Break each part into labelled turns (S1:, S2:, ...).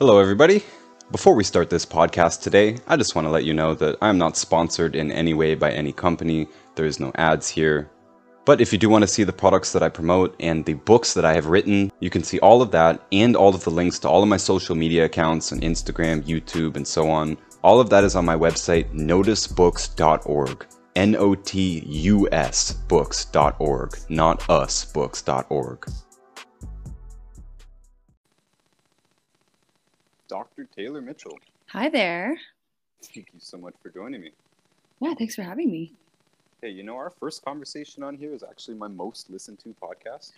S1: Hello, everybody. Before we start this podcast today, I just want to let you know that I'm not sponsored in any way by any company. There is no ads here. But if you do want to see the products that I promote and the books that I have written, you can see all of that and all of the links to all of my social media accounts and Instagram, YouTube, and so on. All of that is on my website, notusbooks.org. N O T U S books.org, not usbooks.org. Dr. Taylor Mitchell.
S2: Hi there.
S1: Thank you so much for joining me.
S2: Yeah, thanks for having me.
S1: Hey, you know, our first conversation on here is actually my most listened to podcast.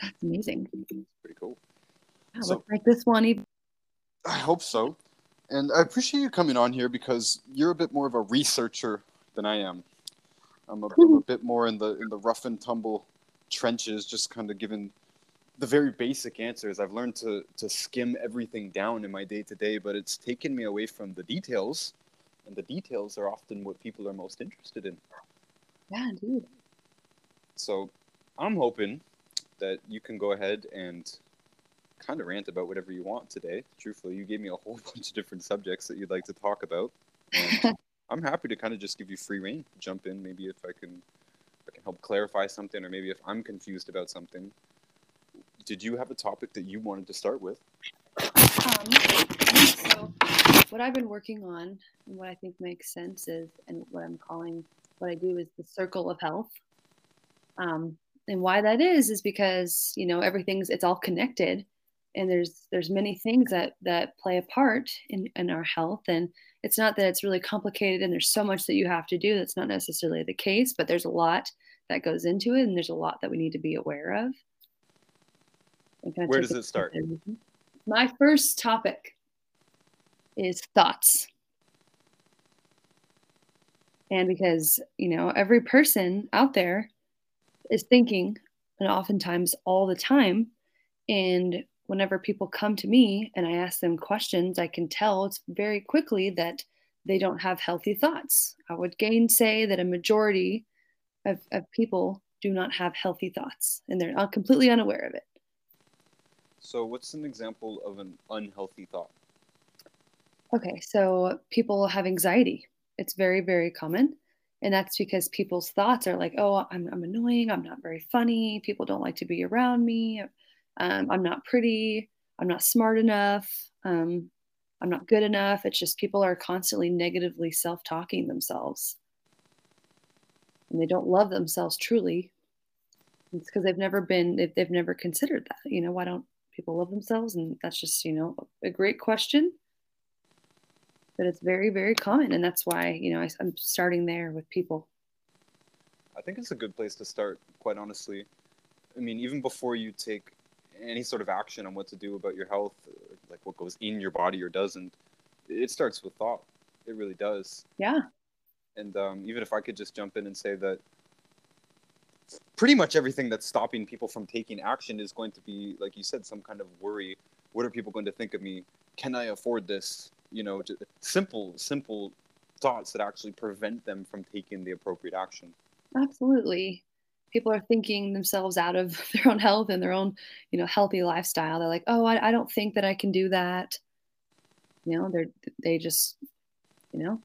S2: That's amazing.
S1: Pretty cool.
S2: Yeah,
S1: So-
S2: looks like this one even
S1: I hope so. And I appreciate you coming on here because you're a bit more of a researcher than I am. I'm a, I'm a bit more in the in the rough and tumble trenches, just kind of giving the very basic answers. I've learned to to skim everything down in my day to day, but it's taken me away from the details, and the details are often what people are most interested in.
S2: Yeah, dude.
S1: So I'm hoping that you can go ahead and kind of rant about whatever you want today. Truthfully, you gave me a whole bunch of different subjects that you'd like to talk about. I'm happy to kind of just give you free rein, jump in, maybe if I can, if I can help clarify something, or maybe if I'm confused about something. Did you have a topic that you wanted to start with?
S2: Um, so what I've been working on and what I think makes sense is and what I'm calling what I do is the circle of health. Um, and why that is is because, you know, everything's it's all connected and there's there's many things that that play a part in, in our health and it's not that it's really complicated and there's so much that you have to do that's not necessarily the case but there's a lot that goes into it and there's a lot that we need to be aware of kind of
S1: Where does it start?
S2: my first topic is thoughts. And because you know every person out there is thinking and oftentimes all the time and whenever people come to me and i ask them questions i can tell it's very quickly that they don't have healthy thoughts. I would gainsay that a majority of, of people do not have healthy thoughts and they're not completely unaware of it
S1: So, what's an example of an unhealthy thought?
S2: Okay, so people have anxiety. It's very, very common. And that's because people's thoughts are like, oh, I'm, I'm annoying. I'm not very funny. People don't like to be around me. Um, I'm not pretty. I'm not smart enough. Um, I'm not good enough. It's just people are constantly negatively self talking themselves. And they don't love themselves truly. It's because they've never been, they've, they've never considered that. You know, why don't people love themselves? And that's just, you know, a great question but it's very very common and that's why you know I, i'm starting there with people
S1: I think it's a good place to start, quite honestly. I mean, even before you take any sort of action on what to do about your health, like what goes in your body or doesn't, it starts with thought. It really does.
S2: yeah
S1: And um, even if I could just jump in and say that pretty much everything that's stopping people from taking action is going to be, like you said, some kind of worry. What are people going to think of me? Can I afford this? You know, simple, simple thoughts that actually prevent them from taking the appropriate action.
S2: absolutely people are thinking themselves out of their own health and their own you know healthy lifestyle they're like oh i, I don't think that i can do that you know they're they just you know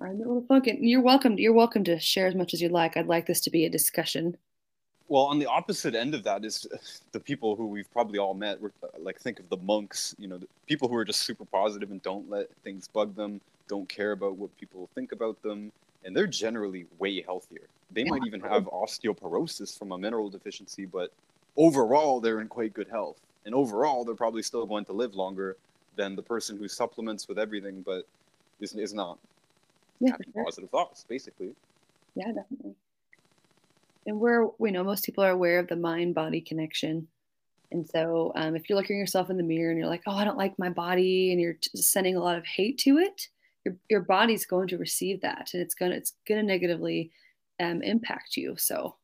S2: are in the middle of the funk and you're welcome you're welcome to share as much as you like i'd like this to be a discussion
S1: Well, on the opposite end of that is the people who we've probably all met. We're, uh, like, think of the monks, you know, the people who are just super positive and don't let things bug them, don't care about what people think about them, and they're generally way healthier. They
S2: Yeah.
S1: might even have osteoporosis from a mineral deficiency, but overall, they're in quite good health. And overall, they're probably still going to live longer than the person who supplements with everything, but is, is not
S2: yeah
S1: having
S2: sure.
S1: positive thoughts, basically.
S2: Yeah, definitely. And we're, we know most people are aware of the mind body connection. And so um, if you're looking at yourself in the mirror and you're like, oh, I don't like my body, and you're sending a lot of hate to it, your, your body's going to receive that and it's going to, it's going to negatively um, impact you. So,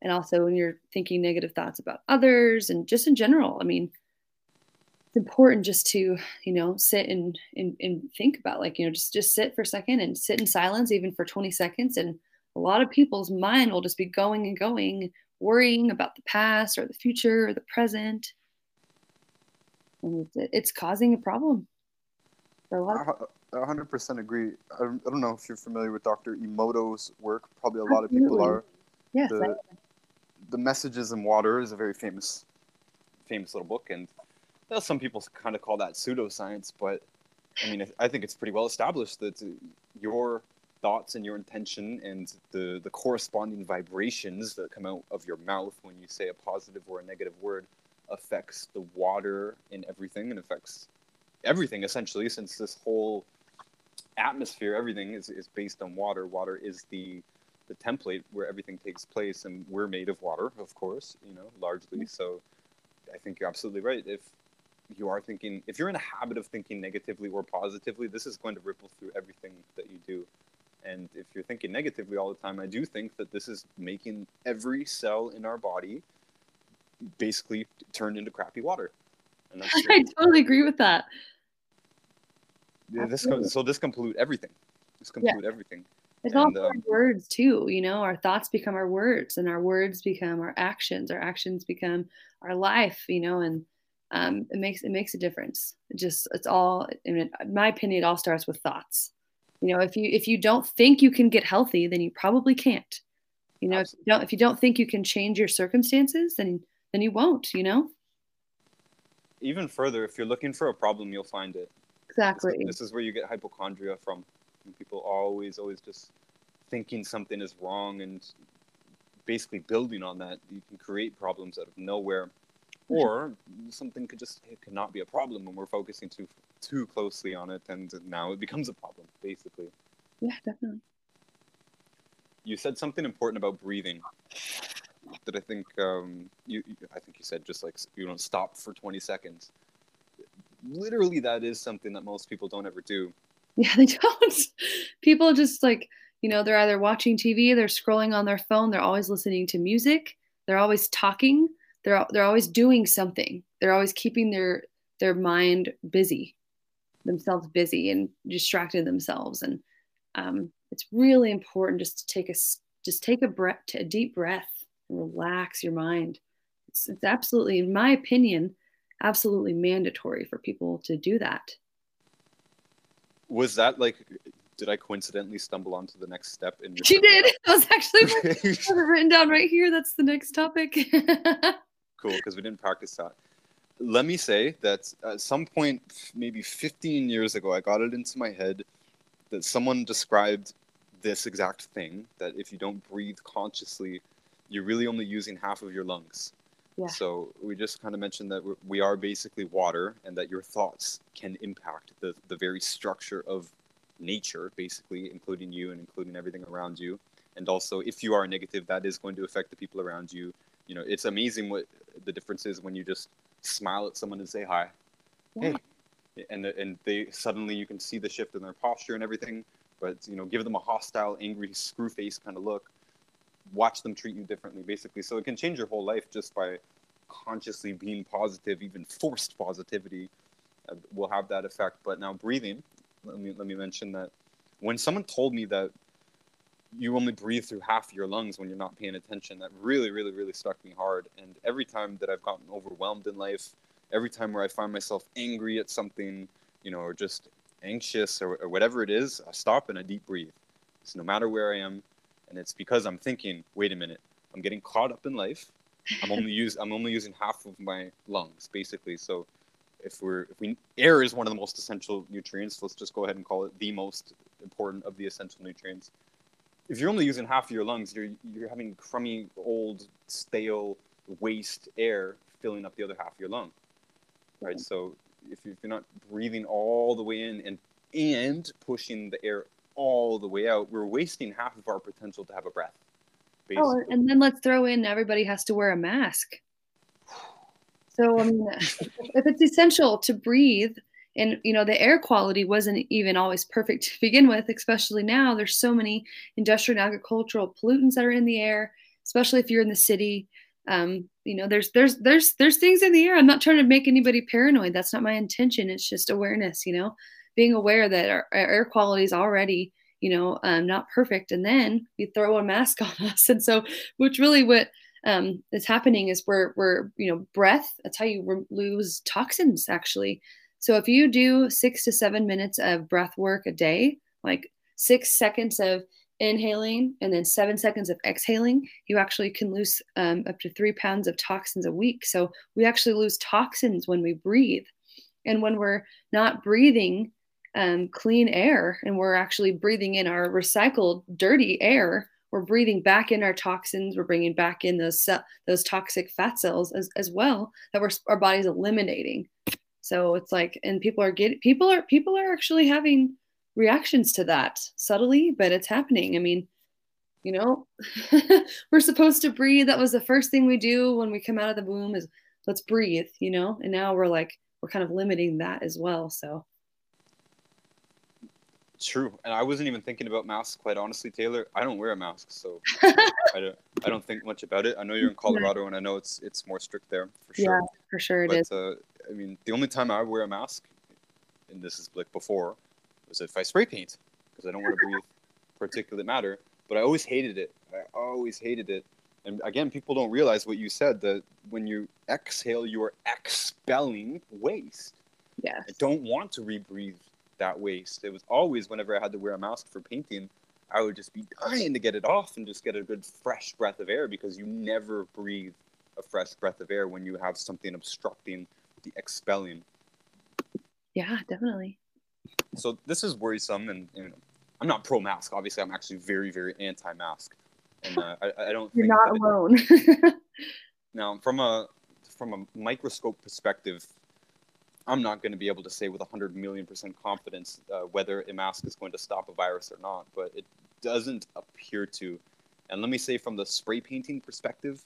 S2: and also when you're thinking negative thoughts about others and just in general, I mean, it's important just to, you know, sit and, and, and think about like, you know, just, just sit for a second and sit in silence, even for 20 seconds and a lot of people's mind will just be going and going, worrying about the past or the future or the present. and it's, it's causing a problem.
S1: For a lot of- I 100% agree. I, I don't know if you're familiar with Dr. Emoto's work. Probably a lot of people are.
S2: Yes.
S1: The, the Messages in Water is a very famous, famous little book, and well, some people kind of call that pseudoscience, but I mean, I think it's pretty well established that your thoughts and your intention and the, the corresponding vibrations that come out of your mouth when you say a positive or a negative word affects the water in everything and affects everything essentially since this whole atmosphere everything is, is based on water. Water is the the template where everything takes place and we're made of water of course you know largely. Mm-hmm. so i think you're absolutely right. If you are thinking if you're in a habit of thinking negatively or positively this is going to ripple through everything that you do. And if you're thinking negatively all the time i do think that this is making every cell in our body basically turned into crappy water.
S2: And i totally agree with that.
S1: Yeah, this so this can pollute everything. This can pollute yeah. everything.
S2: It's and, also um, words too you know our thoughts become our words and our words become our actions. Our actions become our life you know and um, it makes it makes a difference. It just it's all. In my opinion, it all starts with thoughts. You know, if you if you don't think you can get healthy, then you probably can't. You know, if you don't if you don't think you can change your circumstances, then then you won't. You know.
S1: Even further, if you're looking for a problem, you'll find it.
S2: Exactly.
S1: This, this is where you get hypochondria from. People always always just thinking something is wrong and basically building on that, you can create problems out of nowhere or something could just it could not be a problem when we're focusing too too closely on it and now it becomes a problem basically.
S2: Yeah definitely.
S1: You said something important about breathing that i think um, you i think you said just like you don't stop for 20 seconds. Literally that is something that most people don't ever do.
S2: Yeah they don't. People just like you know they're either watching tv they're scrolling on their phone they're always listening to music they're always talking they're they're always doing something. They're always keeping their their mind busy, themselves busy, and distracted themselves. And um, it's really important just to take a just take a breath, a deep breath, and relax your mind. It's, it's absolutely, in my opinion, absolutely mandatory for people to do that.
S1: Was that like did I coincidentally stumble onto the next step in
S2: your? She did. That was actually written down right here. That's the next topic.
S1: cool because we didn't practice that. Let me say that at some point, maybe 15 years ago, I got it into my head that someone described this exact thing that if you don't breathe consciously, you're really only using half of your lungs. Yeah. So we just kind of mentioned that we are basically water and that your thoughts can impact the, the very structure of nature, basically, including you and including everything around you. And also, if you are negative, that is going to affect the people around you. You know, it's amazing what the difference is when you just smile at someone and say hi, yeah. hey, and and they suddenly you can see the shift in their posture and everything. But you know, give them a hostile, angry, screw face kind of look. Watch them treat you differently, basically. So it can change your whole life just by consciously being positive, even forced positivity uh, will have that effect. But now breathing, let me let me mention that when someone told me that you only breathe through half your lungs when you're not paying attention. That really, really, really struck me hard. And every time that I've gotten overwhelmed in life, every time where I find myself angry at something, you know, or just anxious or, or whatever it is, I stop and I deep breathe. So no matter where I am, and it's because I'm thinking, wait a minute, I'm getting caught up in life. I'm only use I'm only using half of my lungs, basically. So if we're if we air is one of the most essential nutrients, let's just go ahead and call it the most important of the essential nutrients if you're only using half of your lungs, you're you're having crummy, old, stale, waste air filling up the other half of your lung, right? So if you're not breathing all the way in and and pushing the air all the way out, we're wasting half of our potential to have a breath.
S2: Basically. Oh, and then let's throw in everybody has to wear a mask. So I mean, if it's essential to breathe and you know the air quality wasn't even always perfect to begin with especially now. There's so many industrial and agricultural pollutants that are in the air especially if you're in the city. Um, you know there's there's there's there's things in the air. I'm not trying to make anybody paranoid. That's not my intention. It's just awareness you know being aware that our, our air quality is already you know um, not perfect. And then you throw a mask on us. And so which really what um, that's happening is we're we're you know breath. That's how you re- lose toxins actually. So if you do six to seven minutes of breath work a day, like six seconds of inhaling and then seven seconds of exhaling, you actually can lose um, up to three pounds of toxins a week. So we actually lose toxins when we breathe. And when we're not breathing um, clean air and we're actually breathing in our recycled dirty air, we're breathing back in our toxins. We're bringing back in those those toxic fat cells as, as well that we're, our body's eliminating. So it's like, and people are getting people are people are actually having reactions to that subtly, but it's happening. I mean, you know, we're supposed to breathe. That was the first thing we do when we come out of the womb is let's breathe, you know, and now we're like, we're kind of limiting that as well. So
S1: true. And I wasn't even thinking about masks, quite honestly, Taylor. I don't wear a mask, so I don't I don't think much about it. I know you're in Colorado and I know it's it's more strict there for sure.
S2: Yeah, for sure it
S1: but,
S2: is.
S1: Uh, I mean, the only time I wear a mask, and this is like before, was if I spray paint because I don't want to breathe particulate matter. But I always hated it. I always hated it. And again, people don't realize what you said that when you exhale, you are expelling waste.
S2: Yeah.
S1: I don't want to rebreathe that waste. It was always whenever I had to wear a mask for painting, I would just be dying to get it off and just get a good fresh breath of air because you never breathe a fresh breath of air when you have something obstructing the expelling.
S2: Yeah, definitely.
S1: So this is worrisome, and know, I'm not pro mask. Obviously, I'm actually very, very anti mask, and uh, I, I, don't.
S2: You're not alone.
S1: Now, from a from a microscope perspective, I'm not going to be able to say with 100 million percent confidence uh, whether a mask is going to stop a virus or not, but it doesn't appear to. And let me say, from the spray painting perspective,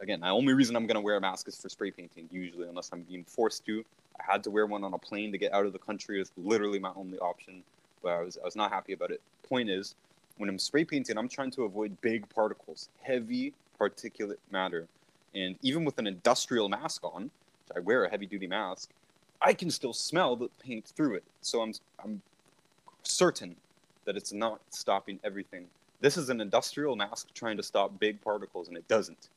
S1: again, the only reason I'm going to wear a mask is for spray painting, usually, unless I'm being forced to. I had to wear one on a plane to get out of the country. It's literally my only option, but I was, I was not happy about it. Point is, when I'm spray painting, I'm trying to avoid big particles, heavy particulate matter. And even with an industrial mask on, which I wear a heavy duty mask, I can still smell the paint through it. So I'm, I'm certain that it's not stopping everything. This is an industrial mask trying to stop big particles, and it doesn't.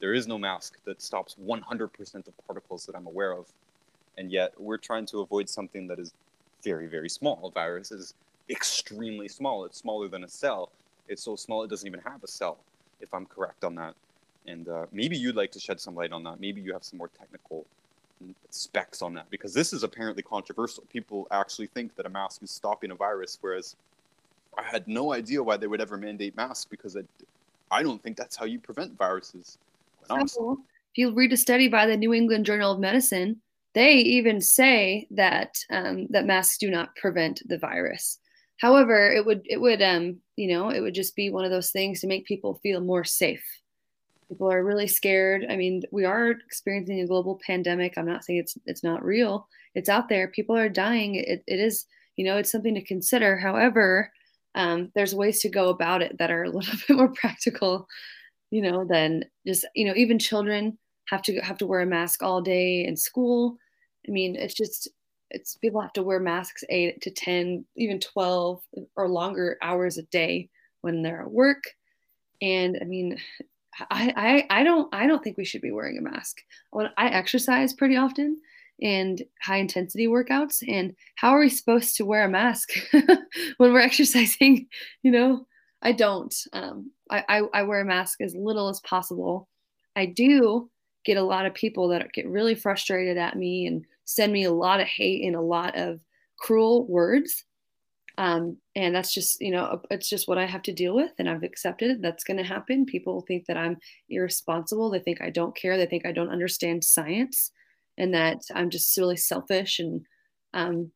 S1: There is no mask that stops 100% of particles that I'm aware of. And yet we're trying to avoid something that is very, very small. A virus is extremely small. It's smaller than a cell. It's so small it doesn't even have a cell, if I'm correct on that. And uh, maybe you'd like to shed some light on that. Maybe you have some more technical specs on that because this is apparently controversial. People actually think that a mask is stopping a virus, whereas I had no idea why they would ever mandate masks because I, I don't think that's how you prevent viruses.
S2: So, if you read a study by the New England Journal of Medicine, they even say that um, that masks do not prevent the virus. However, it would it would um, you know it would just be one of those things to make people feel more safe. People are really scared. I mean we are experiencing a global pandemic. I'm not saying it's it's not real. It's out there. People are dying. It, it is you know it's something to consider. However um, there's ways to go about it that are a little bit more practical you know then just you know even children have to have to wear a mask all day in school i mean it's just it's people have to wear masks 8 to 10 even 12 or longer hours a day when they're at work and i mean I, I, I don't I don't think we should be wearing a mask. When I exercise pretty often and high intensity workouts, and how are we supposed to wear a mask when we're exercising? You know, I don't. Um, I, I, I wear a mask as little as possible. I do get a lot of people that get really frustrated at me and send me a lot of hate and a lot of cruel words um, and that's just you know it's just what i have to deal with and i've accepted that's going to happen people think that i'm irresponsible they think i don't care they think i don't understand science and that i'm just really selfish and um,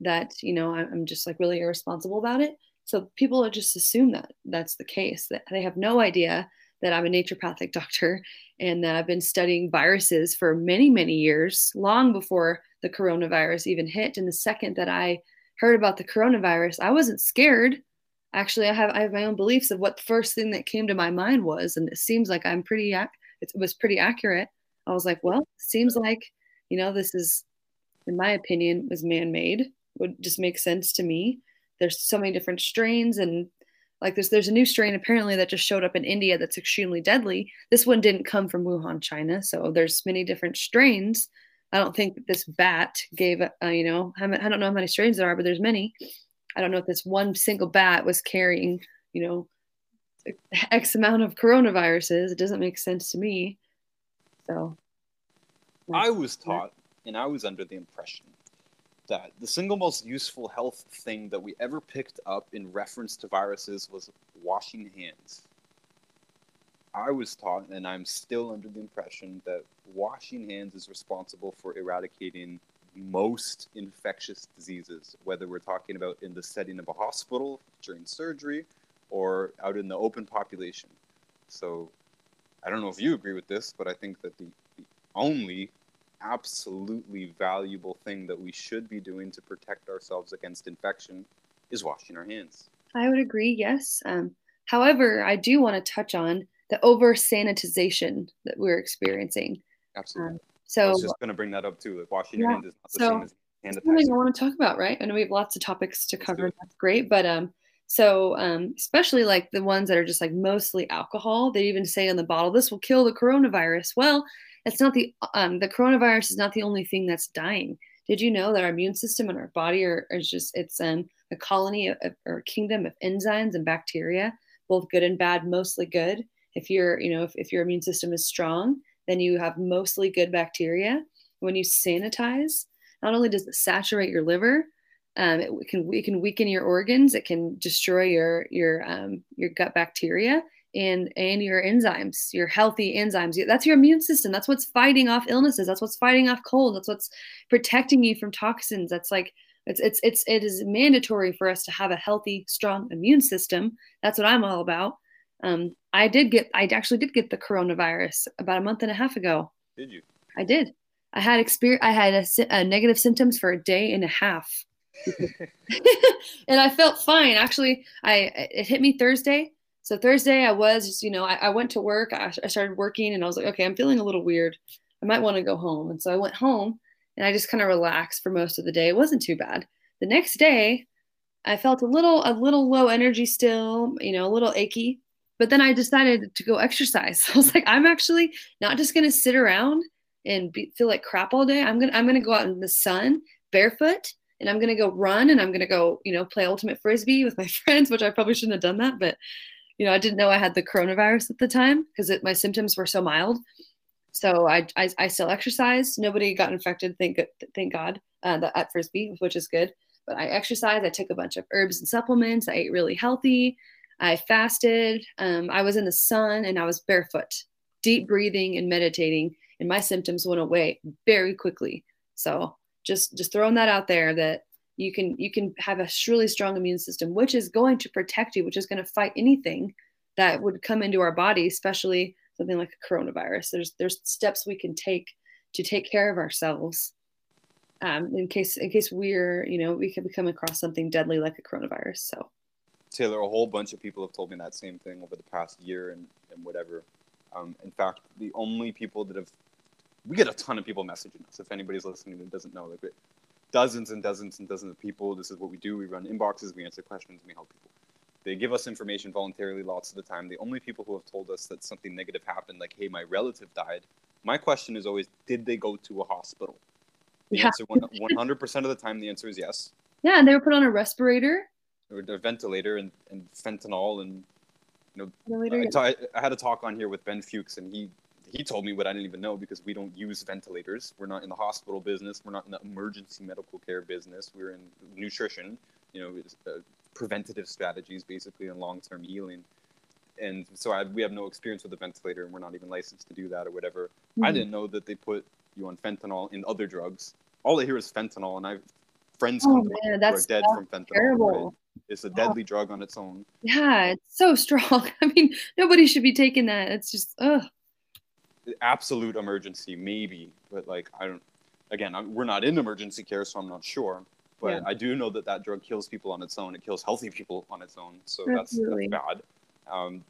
S2: that you know i'm just like really irresponsible about it so people just assume that that's the case that they have no idea that i'm a naturopathic doctor and that i've been studying viruses for many many years long before the coronavirus even hit and the second that i heard about the coronavirus, I wasn't scared. Actually, I have I have my own beliefs of what the first thing that came to my mind was, and it seems like I'm pretty it was pretty accurate. I was like, well, seems like you know this is, in my opinion, was man-made. Would just make sense to me. There's so many different strains, and Like there's there's a new strain apparently that just showed up in India that's extremely deadly. This one didn't come from Wuhan, China. So there's many different strains. I don't think this bat gave, uh, you know, I don't know how many strains there are, but there's many. I don't know if this one single bat was carrying, you know, X amount of coronaviruses. It doesn't make sense to me. So
S1: I was taught and I was under the impression that the single most useful health thing that we ever picked up in reference to viruses was washing hands. I was taught, and I'm still under the impression that washing hands is responsible for eradicating most infectious diseases, whether we're talking about in the setting of a hospital during surgery or out in the open population. So I don't know if you agree with this, but I think that the, the only absolutely valuable thing that we should be doing to protect ourselves against infection is washing our hands.
S2: I would agree, yes. Um, however, I do want to touch on the over sanitization that we're experiencing.
S1: Absolutely. Um,
S2: so
S1: I was just going to bring that up too. Like washing yeah, your hands is not the
S2: so
S1: same as hand
S2: something I want to talk about, right? I know we have lots of topics to cover. That's great, but um, so um, especially like the ones that are just like mostly alcohol, they even say on the bottle, "This will kill the coronavirus." Well, it's not the um, the coronavirus is not the only thing that's dying. Did you know that our immune system and our body are, is just it's um, a colony of, or a kingdom of enzymes and bacteria, both good and bad, mostly good. If you're you know if, if your immune system is strong, then you have mostly good bacteria. When you sanitize, not only does it saturate your liver, um, it can it can weaken your organs. It can destroy your your um, your gut bacteria and and your enzymes, your healthy enzymes. That's your immune system. That's what's fighting off illnesses. That's what's fighting off cold. That's what's protecting you from toxins. That's like it's it's it's it is mandatory for us to have a healthy, strong immune system. That's what I'm all about. Um, I did get I actually did get the coronavirus about a month and a half ago.
S1: Did you?
S2: I did. I had experience. I had a, a negative symptoms for a day and a half. and I felt fine. Actually, I it hit me Thursday. So Thursday, I was just, you know, I, I went to work. I, I, started working, and I was like, okay, I'm feeling a little weird. I might want to go home. And so I went home, and I just kind of relaxed for most of the day. It wasn't too bad. The next day, I felt a little a little low energy still, you know, a little achy. But then I decided to go exercise. I was like, I'm actually not just gonna sit around and be, feel like crap all day. I'm gonna I'm gonna go out in the sun barefoot and I'm gonna go run and I'm gonna go, you know, play ultimate frisbee with my friends, which I probably shouldn't have done that, but you know, I didn't know I had the coronavirus at the time because my symptoms were so mild. So I, I, I, still exercised. Nobody got infected, thank thank God, uh, at frisbee, which is good. But I exercised. I took a bunch of herbs and supplements. I ate really healthy. I fasted. Um, I was in the sun and I was barefoot, deep breathing and meditating, and my symptoms went away very quickly. So just just throwing that out there that you can you can have a really strong immune system which is going to protect you which is going to fight anything that would come into our body especially something like a coronavirus. There's there's steps we can take to take care of ourselves um, in case in case we're you know we could come across something deadly like a coronavirus so.
S1: Taylor a whole bunch of people have told me that same thing over the past year and, and whatever. Um, in fact the only people that have we get a ton of people messaging us. If anybody's listening and doesn't know like dozens and dozens and dozens of people. This is what we do. We run inboxes, we answer questions, and we help people. They give us information voluntarily lots of the time. The only people who have told us that something negative happened, like, hey, my relative died, my question is always, did they go to a hospital? The yeah. answer, 100% of the time, the answer is yes.
S2: Yeah, and they were put on a respirator.
S1: Or a ventilator and, and fentanyl and you know, I, I had a talk on here with Ben Fuchs, and he he told me what I didn't even know because we don't use ventilators. We're not in the hospital business. We're not in the emergency medical care business. We're in nutrition, you know, uh, preventative strategies basically and long-term healing. And so I, we have no experience with a ventilator and we're not even licensed to do that or whatever. Mm-hmm. I didn't know that they put you on fentanyl and other drugs. All I hear is fentanyl and I've friends
S2: oh, man, that's,
S1: dead from fentanyl. Terrible. It's a deadly drug on its own.
S2: Yeah, it's so strong. I mean, nobody should be taking that. It's just, ugh
S1: absolute emergency, maybe, but like I don't. Again, I'm, we're not in emergency care, so I'm not sure. But yeah. I do know that that drug kills people on its own. It kills healthy people on its own, so that's, that's bad. Um,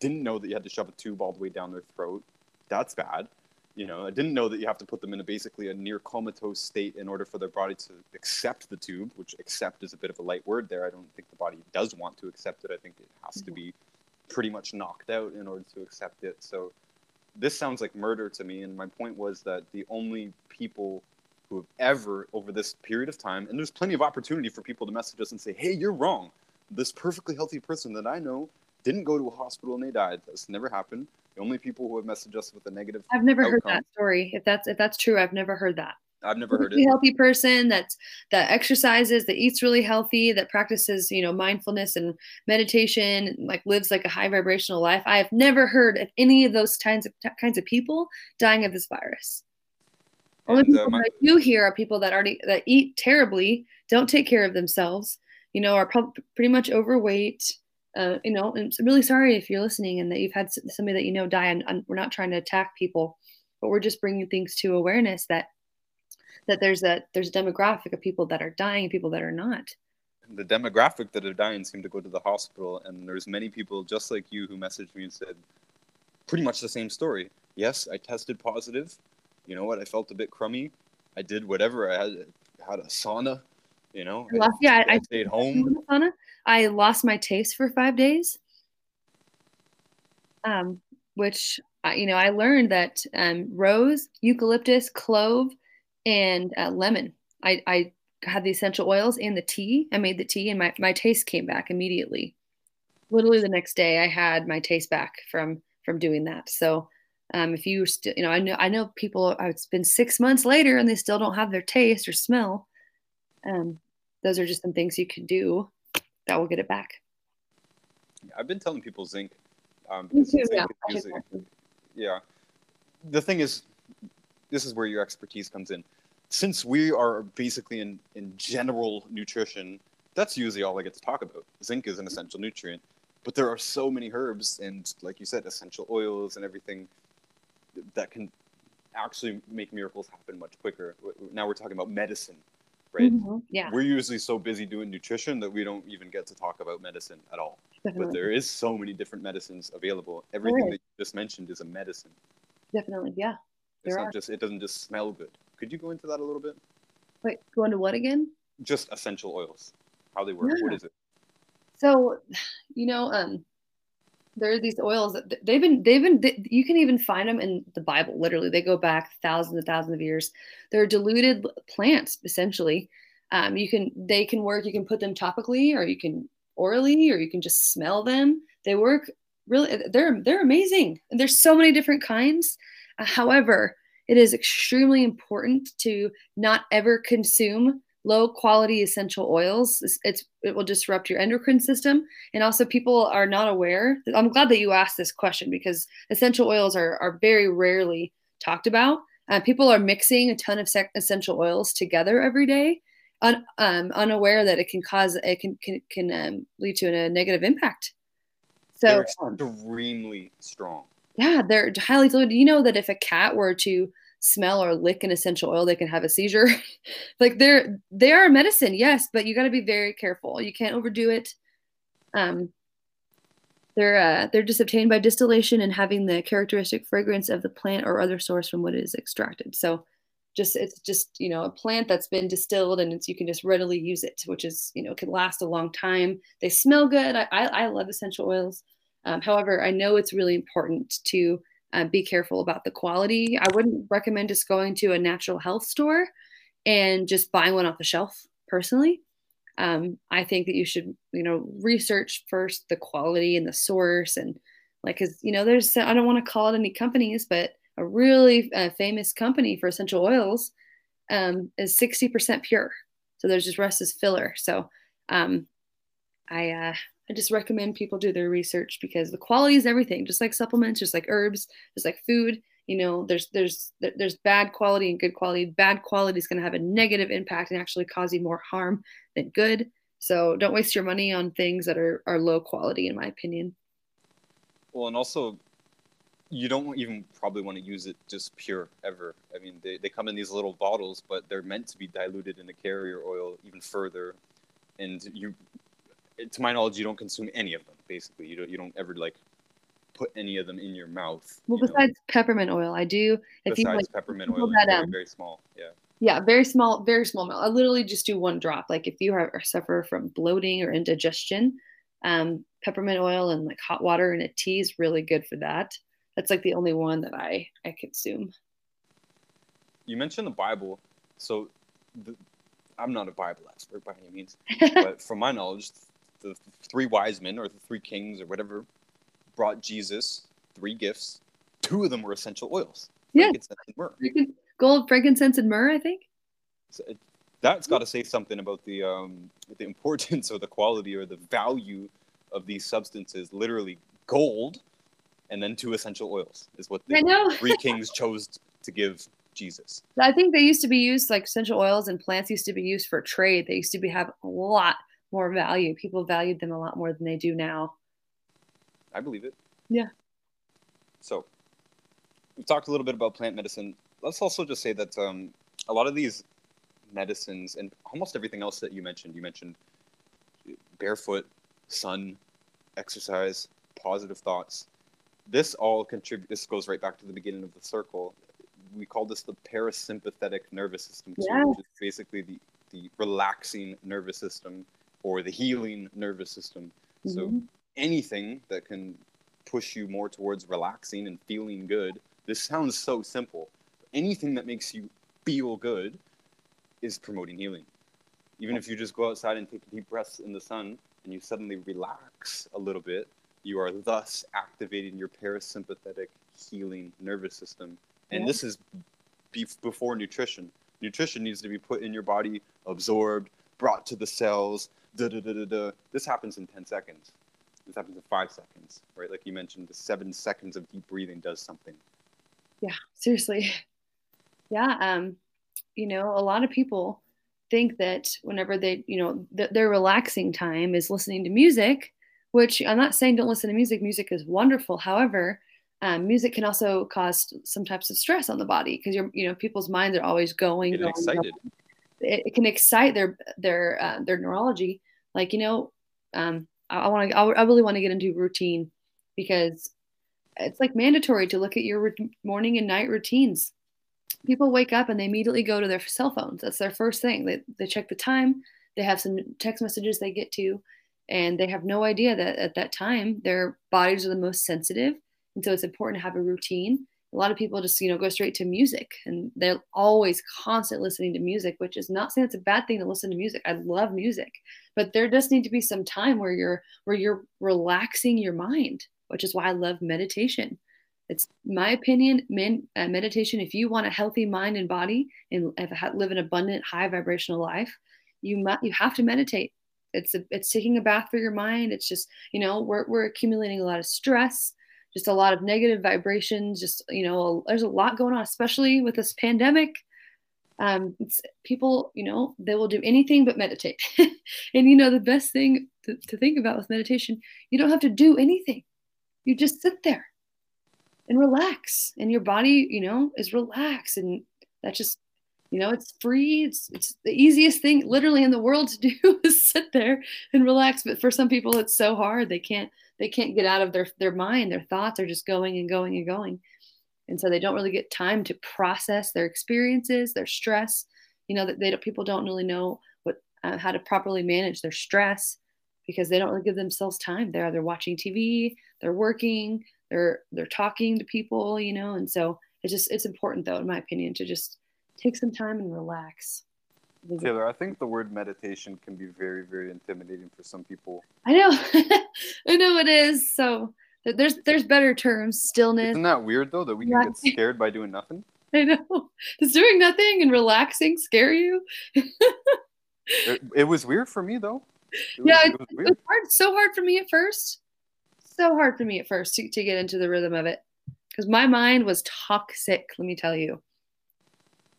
S1: didn't know that you had to shove a tube all the way down their throat. That's bad. You know, I didn't know that you have to put them in a basically a near comatose state in order for their body to accept the tube, which accept is a bit of a light word there. I don't think the body does want to accept it. I think it has mm-hmm. to be pretty much knocked out in order to accept it. So this sounds like murder to me. And my point was that the only people who have ever, over this period of time, and there's plenty of opportunity for people to message us and say, hey, you're wrong. This perfectly healthy person that I know didn't go to a hospital and they died. That's never happened. The only people who have messaged us with a negative.
S2: I've never outcome, heard that story. If that's if that's true, I've never heard that.
S1: I've never heard it.
S2: Healthy person that's that exercises, that eats really healthy, that practices, you know, mindfulness and meditation, like lives like a high vibrational life. I have never heard of any of those kinds of kinds of people dying of this virus. Only and, uh, people uh, my- that I do hear are people that already that eat terribly, don't take care of themselves, you know, are pro- pretty much overweight. Uh, you know, and I'm really sorry if you're listening and that you've had somebody that you know die. And, and we're not trying to attack people, but we're just bringing things to awareness that that there's a there's a demographic of people that are dying and people that are not.
S1: The demographic that are dying seem to go to the hospital and there's many people just like you who messaged me and said pretty much the same story. Yes i tested positive. You know what? I felt a bit crummy. I did whatever i had had a sauna you know?
S2: I, yeah I,
S1: I stayed home.
S2: Sauna. i lost my taste for five days. Um which you know i learned that um, rose eucalyptus clove and uh, lemon. I, I had the essential oils and the tea. I made the tea and my, my taste came back immediately. Literally the next day I had my taste back from from doing that. So um, if you still, you know, I know I know people. Uh, it's been six months later and they still don't have their taste or smell. Um, those are just some things you can do that will get it back.
S1: I've been telling people zinc. Um,
S2: too, zinc yeah.
S1: Using, yeah. The thing is, this is where your expertise comes in since we are basically in, in general nutrition, that's usually all I get to talk about. Zinc is an essential nutrient, but there are so many herbs and, like you said, essential oils and everything that can actually make miracles happen much quicker. Now we're talking about medicine, right?
S2: Mm-hmm. Yeah.
S1: We're usually so busy doing nutrition that we don't even get to talk about medicine at all. Definitely. But there is so many different medicines available. Everything that you just mentioned is a medicine.
S2: Definitely, yeah.
S1: It's there not are. just it doesn't just smell good. Could you go into that a little bit?
S2: Wait, go into what again?
S1: Just essential oils, how they work. Yeah. What is it?
S2: So, you know, um, there are these oils that they've been they've been they, you can even find them in the Bible. Literally, they go back thousands and thousands of years. They're diluted plants, essentially. Um, you can they can work. You can put them topically, or you can orally, or you can just smell them. They work really. They're they're amazing. And there's so many different kinds. Uh, however, it is extremely important to not ever consume low quality essential oils. It's, it's, it will disrupt your endocrine system. And also, people are not aware. I'm glad that you asked this question because essential oils are, are very rarely talked about. Uh, people are mixing a ton of sec- essential oils together every day, un, um, unaware that it can cause it can can, can um, lead to a negative impact. So
S1: they're extremely strong
S2: yeah, they're highly diluted. You know that if a cat were to smell or lick an essential oil, they can have a seizure. like they're they are a medicine, yes, but you got to be very careful. You can't overdo it. Um, they're uh, they're just obtained by distillation and having the characteristic fragrance of the plant or other source from what it is extracted. So, just it's just you know a plant that's been distilled and it's you can just readily use it, which is you know can last a long time. They smell good. I I, I love essential oils. Um, however, I know it's really important to uh, be careful about the quality. I wouldn't recommend just going to a natural health store and just buying one off the shelf personally. Um, I think that you should, you know, research first the quality and the source and like, cause you know, there's, I don't want to call it any companies, but a really uh, famous company for essential oils um, is 60% pure. So there's just rest as filler. So um, I, uh, I just recommend people do their research because the quality is everything. Just like supplements, just like herbs, just like food. You know, there's there's there's bad quality and good quality. Bad quality is going to have a negative impact and actually cause you more harm than good. So don't waste your money on things that are are low quality, in my opinion.
S1: Well, and also, you don't even probably want to use it just pure ever. I mean, they, they come in these little bottles, but they're meant to be diluted in a carrier oil even further and you to my knowledge, you don't consume any of them. Basically, you don't you don't ever like put any of them in your mouth.
S2: Well,
S1: you know,
S2: besides peppermint oil, I do. If
S1: besides
S2: you like,
S1: peppermint oil,
S2: that,
S1: very,
S2: um,
S1: very small. Yeah.
S2: yeah, very small, very small amount. I literally just do one drop. Like if you are suffer from bloating or indigestion, um, peppermint oil and like hot water in a tea is really good for that. That's like the only one that I I consume.
S1: You mentioned the Bible, so the, I'm not a Bible expert by any means, but from my knowledge, the three wise men or the three kings or whatever brought Jesus three gifts. Two of them were essential oils.
S2: Yeah.
S1: frankincense and myrrh.
S2: Frankin- Gold, frankincense, and myrrh. I think.
S1: So it, that's got to say something about the um, the importance or the quality or the value of these substances. Literally, gold, and then two essential oils is what the three kings chose to give Jesus.
S2: I think they used to be used like essential oils and plants used to be used for trade. They used to be have a lot more value. People valued them a lot more than they do now.
S1: I believe it.
S2: Yeah.
S1: So, we've talked a little bit about plant medicine. Let's also just say that um, a lot of these medicines and almost everything else that you mentioned, you mentioned barefoot, sun, exercise, positive thoughts. This all contribute. This goes right back to the beginning of the circle. We call this the parasympathetic nervous system, too,
S2: Yeah.
S1: which is basically the the relaxing nervous system or the healing nervous system. So
S2: Mhm.
S1: anything that can push you more towards relaxing and feeling good. This sounds so simple. Anything that makes you feel good is promoting healing. Even if you just go outside and take deep breaths in the sun and you suddenly relax a little bit, you are thus activating your parasympathetic healing nervous system. And
S2: Yeah.
S1: this is be- before nutrition. Nutrition needs to be put in your body, absorbed, brought to the cells. Da, da, da, da, da. This happens in 10 seconds. This happens in five seconds, right? Like you mentioned, the seven seconds of deep breathing does something.
S2: Yeah, seriously. Yeah, um, you know, a lot of people think that whenever they, you know, th- their relaxing time is listening to music, which I'm not saying don't listen to music. Music is wonderful. However, um, music can also cause some types of stress on the body because you're, you know, people's minds are always going, going, going.
S1: excited.
S2: It, it can excite their their uh, their neurology. Like you know, um, I, I want to, I, I really want to get into routine because it's like mandatory to look at your rut- morning and night routines. People wake up and they immediately go to their cell phones. That's their first thing. They, they check the time. They have some text messages they get to, and they have no idea that at that time their bodies are the most sensitive. And so it's important to have a routine. A lot of people just, you know, go straight to music and they're always constant listening to music, which is not saying it's a bad thing to listen to music. I love music, but there does need to be some time where you're where you're relaxing your mind, which is why I love meditation. It's my opinion, uh, meditation. If you want a healthy mind and body and live an abundant, high vibrational life, you must you have to meditate. It's a, it's taking a bath for your mind. It's just you know we're we're accumulating a lot of stress, just a lot of negative vibrations. Just you know there's a lot going on, especially with this pandemic. Um, people, you know, they will do anything but meditate. and you know the best thing to, to think about with meditation, you don't have to do anything. You just sit there and relax and your body you know is relaxed and that just you know it's free it's, it's the easiest thing literally in the world to do is sit there and relax but for some people it's so hard they can't they can't get out of their their mind their thoughts are just going and going and going. And so they don't really get time to process their experiences their stress you know that they don't, people don't really know what uh, how to properly manage their stress because they don't really give themselves time. They're either watching tv they're working they're they're talking to people you know and so it's just it's important though in my opinion to just take some time and relax.
S1: Taylor, I think the word meditation can be very, very intimidating for some people.
S2: i know. I know it is. So there's there's better terms stillness.
S1: Isn't that weird though that we can get scared by doing nothing?
S2: i know. Does doing nothing and relaxing scare you?
S1: It, it was weird for me though. It
S2: yeah
S1: it
S2: it,
S1: was
S2: it was hard so hard for me at first. So hard for me at first to, to get into the rhythm of it. Because my mind was toxic let me tell you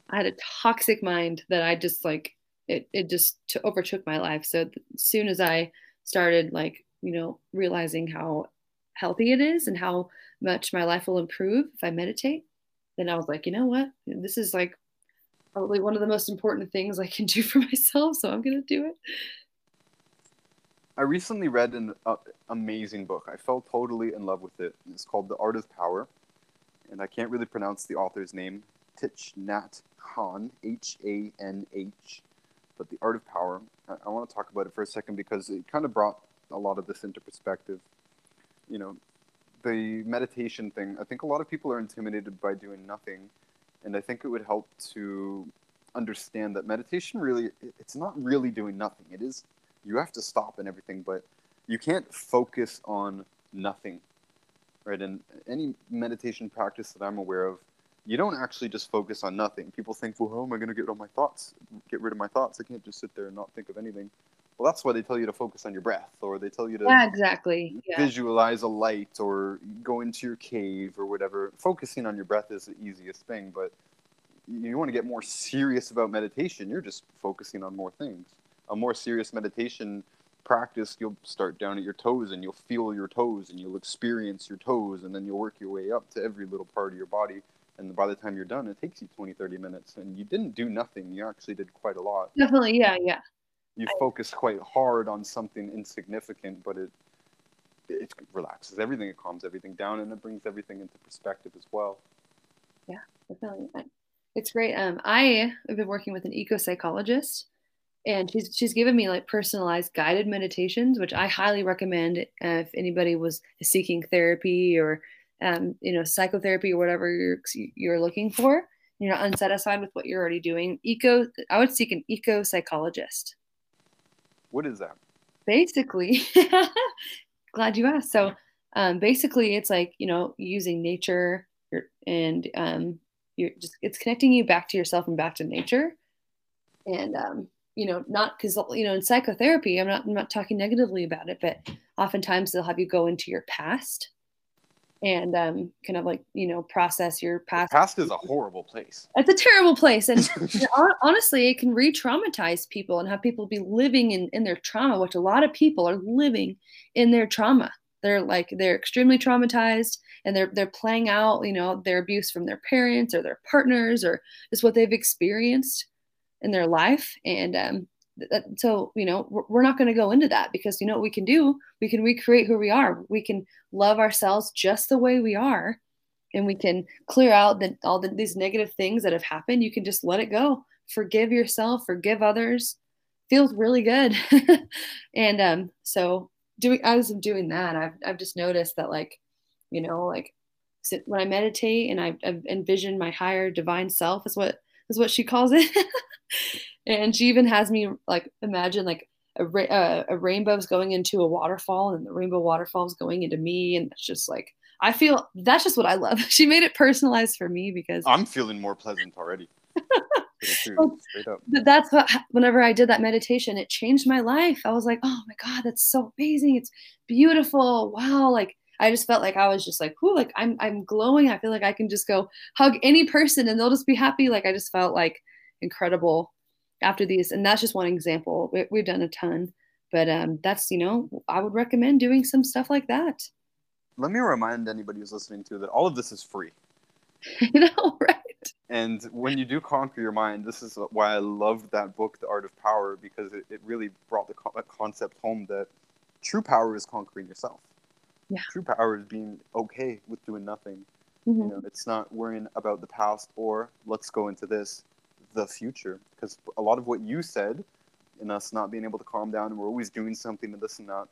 S2: i had a toxic mind that i just like it, it just t- overtook my life so th- soon as i started like you know realizing how healthy it is and how much my life will improve if i meditate then i was like you know what this is like probably one of the most important things i can do for myself so i'm gonna do it
S1: I recently read an uh, amazing book. I fell totally in love with it. It's called The Art of Power, and I can't really pronounce the author's name. Thich Nhat Hanh, H A N H. But The Art of Power. I, I want to talk about it for a second because it kind of brought a lot of this into perspective. You know, the meditation thing. I think a lot of people are intimidated by doing nothing, and I think it would help to understand that meditation really it's not really doing nothing. It is you have to stop and everything, but you can't focus on nothing, right? And any meditation practice that I'm aware of, you don't actually just focus on nothing. People think, well, how am I going to get all my thoughts, get rid of my thoughts? I can't just sit there and not think of anything. Well, that's why they tell you to focus on your breath, or they tell you to
S2: yeah, exactly. Yeah.
S1: visualize a light, or go into your cave, or whatever. Focusing on your breath is the easiest thing, but you want to get more serious about meditation, you're just focusing on more things a more serious meditation practice, you'll start down at your toes and you'll feel your toes and you'll experience your toes and then you'll work your way up to every little part of your body. And by the time you're done, it takes you 20, 30 minutes and you didn't do nothing. You actually did quite a lot.
S2: Definitely. Yeah. Yeah.
S1: You I... focus quite hard on something insignificant, but it, it relaxes everything. It calms everything down and it brings everything into perspective as well.
S2: Yeah, definitely. It's great. Um, I have been working with an eco psychologist and she's she's given me like personalized guided meditations which i highly recommend if anybody was seeking therapy or um, you know psychotherapy or whatever you're you're looking for you're not unsatisfied with what you're already doing eco i would seek an eco psychologist.
S1: What is that?
S2: Basically glad you asked. So um, basically it's like you know using nature and um, you're just it's connecting you back to yourself and back to nature. And um, you know, not because you know in psychotherapy, I'm not I'm not talking negatively about it, but oftentimes they'll have you go into your past and um, kind of like you know process your past.
S1: Past is a horrible place.
S2: It's a terrible place, and honestly, it can re-traumatize people and have people be living in in their trauma, which a lot of people are living in their trauma. They're like they're extremely traumatized, and they're they're playing out you know their abuse from their parents or their partners or just what they've experienced in their life and um, so you know we're, not going to go into that because you know what we can do? We can recreate who we are. We can love ourselves just the way we are and we can clear out the, all the, these negative things that have happened. You can just let it go. Forgive yourself forgive others. Feels really good. And um so doing as i'm doing that I've, I've just noticed that like you know like when i meditate and I, i've envisioned my higher divine self is what is what she calls it. and she even has me like imagine like a, uh, a rainbow's going into a waterfall and the rainbow waterfall's going into me. And it's just like, I feel that's just what I love. She made it personalized for me because
S1: I'm feeling more pleasant already.
S2: that's what whenever I did that meditation, it changed my life. I was like, oh my God, that's so amazing. It's beautiful. Wow. Like I just felt like I was just like, whoo, like I'm I'm glowing. I feel like I can just go hug any person and they'll just be happy. Like I just felt like incredible after these. And that's just one example. We, we've done a ton, but um, that's you know I would recommend doing some stuff like that.
S1: Let me remind anybody who's listening to that all of this is free.
S2: you know, right?
S1: And when you do conquer your mind, this is why I love that book, The Art of Power, because it, it really brought the co- concept home that true power is conquering yourself
S2: yeah.
S1: true power is being okay with doing nothing. Mm-hmm. You know, it's not worrying about the past or let's go into this, the future. Because a lot of what you said, in us not being able to calm down, and we're always doing something and this and that.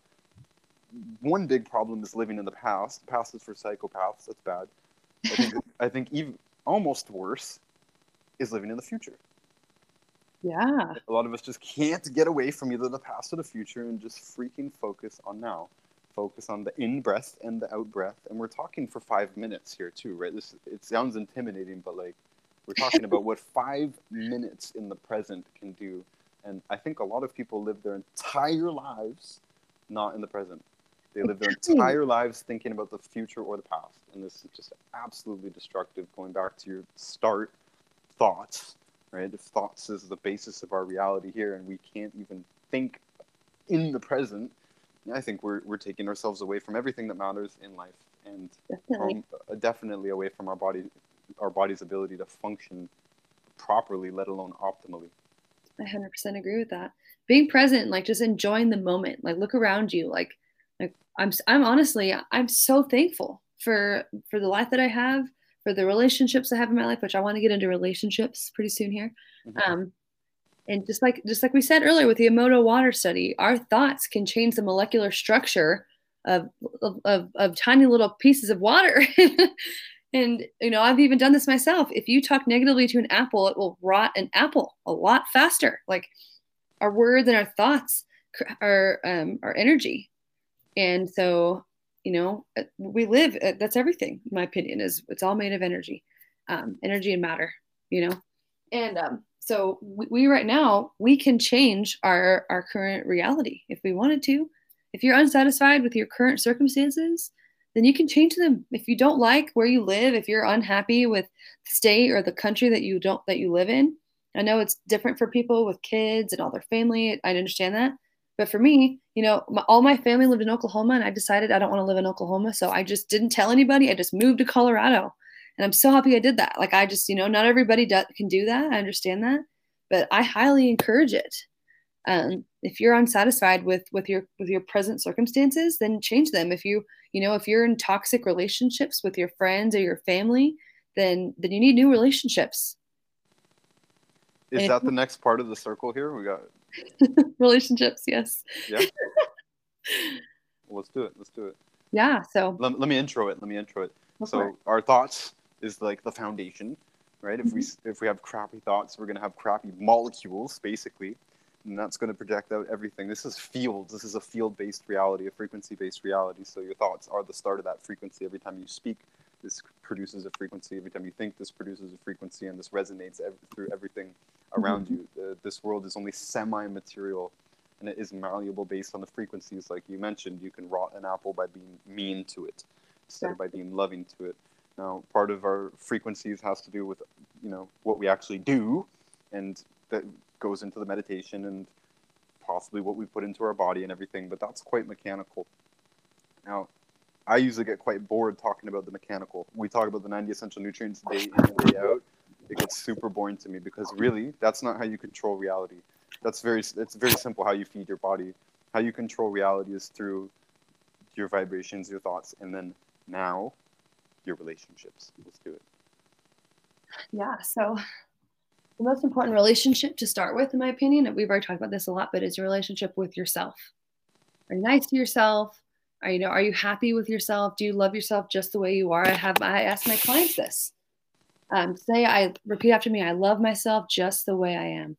S1: One big problem is living in the past. The past is for psychopaths. That's bad. I think, I think even almost worse is living in the future.
S2: Yeah.
S1: A lot of us just can't get away from either the past or the future and just freaking focus on now focus on the in breath and the out breath. And we're talking for five minutes here too, right? This it sounds intimidating, but like we're talking about what five minutes in the present can do. And I think a lot of people live their entire lives not in the present. They live their entire lives thinking about the future or the past. And this is just absolutely destructive. Going back to your start, thoughts, right? If thoughts is the basis of our reality here, and we can't even think in the present, I think we're we're taking ourselves away from everything that matters in life, and definitely, uh, definitely away from our body, our body's ability to function properly, let alone optimally.
S2: I 100% agree with that. Being present, like just enjoying the moment, like look around you, like, like I'm, I'm honestly, I'm so thankful for, for the life that I have, for the relationships I have in my life, which I want to get into relationships pretty soon here. Mm-hmm. Um, and just like, just like we said earlier with the Emoto water study, our thoughts can change the molecular structure of, of, of tiny little pieces of water. and, you know, I've even done this myself. If you talk negatively to an apple, it will rot an apple a lot faster. Like our words and our thoughts are, um, our energy. And so, you know, uh, we live, uh, that's everything, my opinion is it's all made of energy, um, energy and matter, you know? And, um, so we, we right now we can change our our current reality if we wanted to if you're unsatisfied with your current circumstances, then you can change them. If you don't like where you live, if you're unhappy with the state or the country that you don't that you live in, I know it's different for people with kids and all their family. I understand that. But for me, you know, my, all my family lived in Oklahoma and I decided I don't want to live in Oklahoma. So I just didn't tell anybody. I just moved to Colorado. And I'm so happy I did that. Like, I just, you know, not everybody do, can do that. I understand that. But I highly encourage it. Um, if you're unsatisfied with with your with your present circumstances then change them. If you you know if you're in toxic relationships with your friends or your family then then you need new relationships.
S1: Is and that the next part of the circle here? We got
S2: relationships yes.
S1: Yeah. Let's do it let's do it.
S2: Yeah so
S1: let, let me intro it let me intro it. So it. our thoughts is like the foundation right? If we mm-hmm. if we have crappy thoughts we're going to have crappy molecules basically and that's going to project out everything. This is fields. This is a field-based reality, a frequency-based reality. So your thoughts are the start of that frequency. Every time you speak, this produces a frequency. Every time you think, this produces a frequency, and this resonates ev- through everything around mm-hmm. you. Uh, this world is only semi-material, and it is malleable based on the frequencies. Like you mentioned, you can rot an apple by being mean to it instead of by being loving to it. Now, part of our frequencies has to do with, you know, what we actually do, and that goes into the meditation and possibly what we put into our body and everything, but that's quite mechanical. Now, I usually get quite bored talking about the mechanical. We talk about the 90 essential nutrients day in and day out. It gets super boring to me because really, that's not how you control reality. That's very, it's very simple how you feed your body. How you control reality is through your vibrations, your thoughts, and then now your relationships. Let's do it.
S2: Yeah. So the most important relationship to start with, in my opinion, and we've already talked about this a lot, but is your relationship with yourself. Are you nice to yourself? Are you know, are you happy with yourself? Do you love yourself just the way you are? I have I ask my clients this. Um, say I repeat after me, I love myself just the way I am.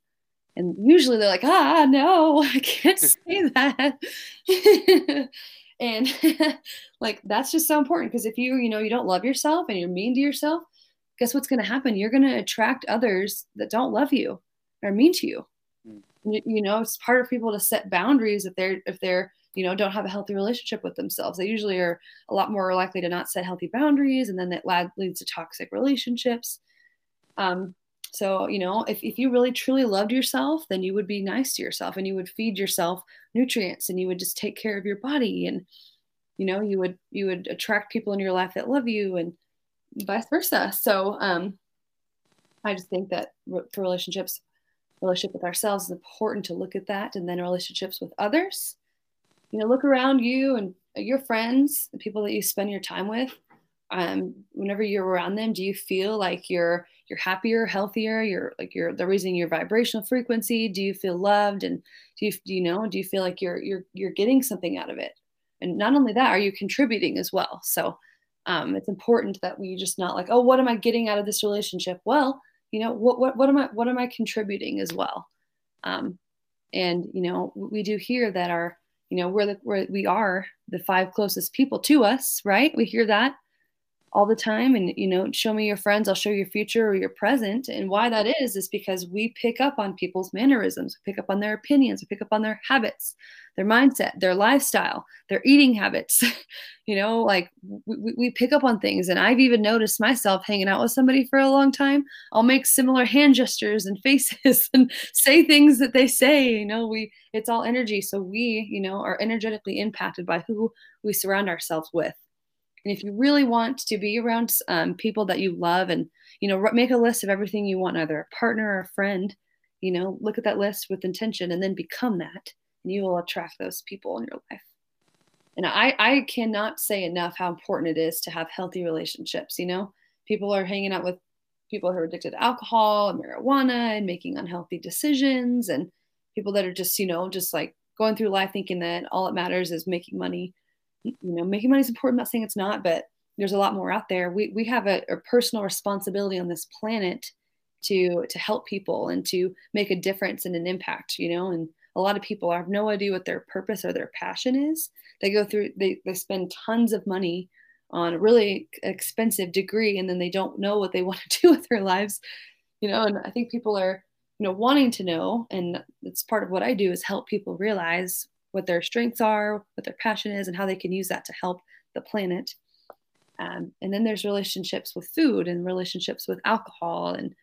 S2: And usually they're like, ah, no, I can't say that. and like that's just so important because if you, you know, you don't love yourself and you're mean to yourself, guess what's going to happen? You're going to attract others that don't love you or mean to you. Mm. you. You know, it's part of people to set boundaries if they're if they're you know don't have a healthy relationship with themselves. They usually are a lot more likely to not set healthy boundaries, and then that leads to toxic relationships. Um, so you know, if if you really truly loved yourself, then you would be nice to yourself, and you would feed yourself nutrients, and you would just take care of your body, and you know, you would you would attract people in your life that love you and vice versa. So um, I just think that for relationships, relationship with ourselves is important to look at that, and then relationships with others. You know, look around you and your friends, the people that you spend your time with. Um, whenever you're around them, do you feel like you're you're happier, healthier? You're like you're they're raising your vibrational frequency. Do you feel loved? And do you do you know? Do you feel like you're you're you're getting something out of it? And not only that, are you contributing as well? So um, it's important that we just not like, oh, what am I getting out of this relationship? Well, you know, what what what am I what am I contributing as well? Um, and you know, we do hear that our, you know, we're the we're, we are the five closest people to us, right? We hear that all the time and you know show me your friends i'll show you your future or your present. And why that is is because we pick up on people's mannerisms we pick up on their opinions we pick up on their habits their mindset their lifestyle their eating habits. You know like we, we pick up on things. And i've even noticed myself hanging out with somebody for a long time i'll make similar hand gestures and faces and say things that they say you know we it's all energy. So we you know are energetically impacted by who we surround ourselves with and if you really want to be around um, people that you love and, you know, make a list of everything you want, either a partner or a friend, You know, look at that list with intention and then become that, and you will attract those people in your life. And I, I cannot say enough how important it is to have healthy relationships. You know, people are hanging out with people who are addicted to alcohol and marijuana and making unhealthy decisions, and people that are just, you know, just like going through life thinking that all it matters is making money. You know, making money is important. I'm not saying it's not, but there's a lot more out there. We, we have a, a personal responsibility on this planet to to help people and to make a difference and an impact you know and a lot of people have no idea what their purpose or their passion is they go through they, they spend tons of money on a really expensive degree and then they don't know what they want to do with their lives you know and i think people are you know wanting to know and it's part of what i do is help people realize what their strengths are what their passion is and how they can use that to help the planet um, and then there's relationships with food and relationships with alcohol and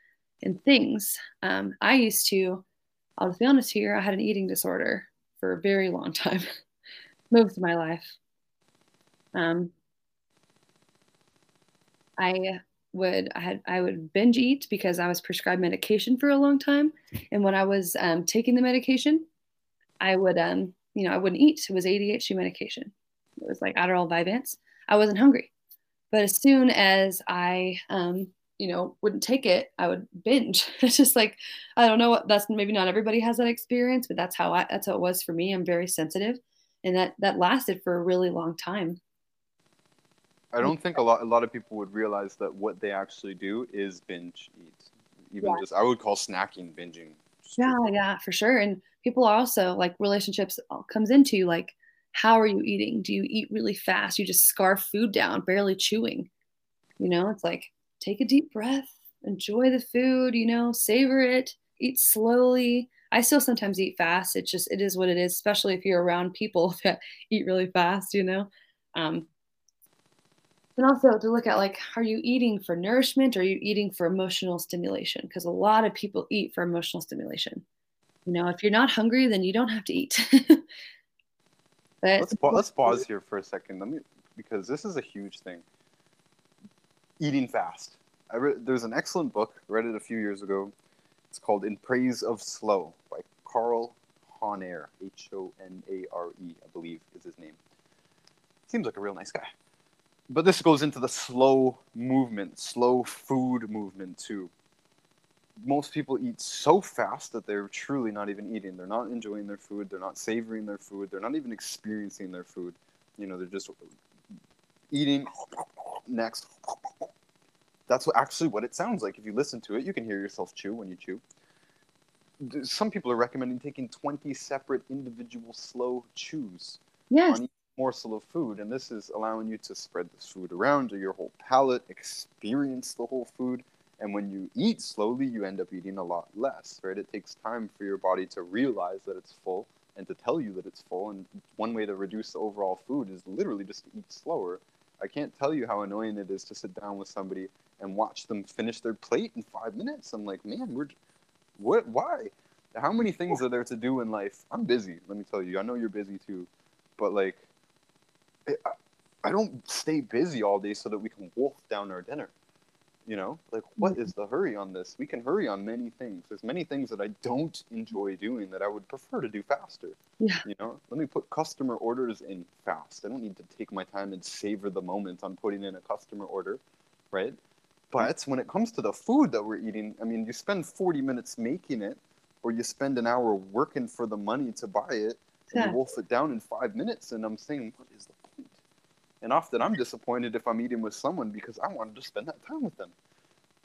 S2: and things. Um, I used to, I'll just be honest here, I had an eating disorder for a very long time, most of my life. Um, I would I had I would binge eat because I was prescribed medication for a long time, and when I was um, taking the medication, I would um you know I wouldn't eat. It was ADHD medication. It was like Adderall, Vyvanse. I wasn't hungry, but as soon as I um, you know wouldn't take it i would binge it's just like i don't know what that's maybe not everybody has that experience but that's how i that's how it was for me i'm very sensitive and that that lasted for a really long time
S1: i don't think a lot a lot of people would realize that what they actually do is binge eat even yeah. just i would call snacking binging
S2: yeah yeah for sure and people are also like relationships comes into like how are you eating do you eat really fast you just scarf food down barely chewing you know it's like take a deep breath, enjoy the food, you know, savor it, eat slowly. I still sometimes eat fast. It just, it is what it is, especially if you're around people that eat really fast, you know. Um, and also to look at like, are you eating for nourishment or are you eating for emotional stimulation? Because a lot of people eat for emotional stimulation. You know, if you're not hungry, then you don't have to eat.
S1: but let's, pa- let's pause here for a second. Let me, because this is a huge thing eating fast. I re- there's an excellent book. I read it a few years ago. It's called In Praise of Slow by Carl Honoré. H O N A R E, I believe, is his name. Seems like a real nice guy. But this goes into the slow movement, slow food movement too. Most people eat so fast that they're truly not even eating. They're not enjoying their food. They're not savoring their food. They're not even experiencing their food. You know, they're just eating next. That's what, actually what it sounds like. If you listen to it, you can hear yourself chew when you chew. Some people are recommending taking 20 separate individual slow chews
S2: yes. on each
S1: morsel of food. And this is allowing you to spread this food around to your whole palate, experience the whole food. And when you eat slowly, you end up eating a lot less, right? It takes time for your body to realize that it's full and to tell you that it's full. And one way to reduce the overall food is literally just to eat slower I can't tell you how annoying it is to sit down with somebody and watch them finish their plate in five minutes. I'm like, man, we're what? Why? How many things are there to do in life? I'm busy. Let me tell you. I know you're busy too, but like, I, I don't stay busy all day so that we can wolf down our dinner. You know, like what mm-hmm. the hurry on this? We can hurry on many things. There's many things that I don't enjoy doing that I would prefer to do faster.
S2: Yeah.
S1: You know, let me put customer orders in fast. I don't need to take my time and savor the moment on putting in a customer order, right? But when it comes to the food that we're eating, I mean, you spend 40 minutes making it, or you spend an hour working for the money to buy it, and yeah. you wolf it down in five minutes. And I'm saying, what is the and often I'm disappointed if I'm eating with someone because I wanted to spend that time with them.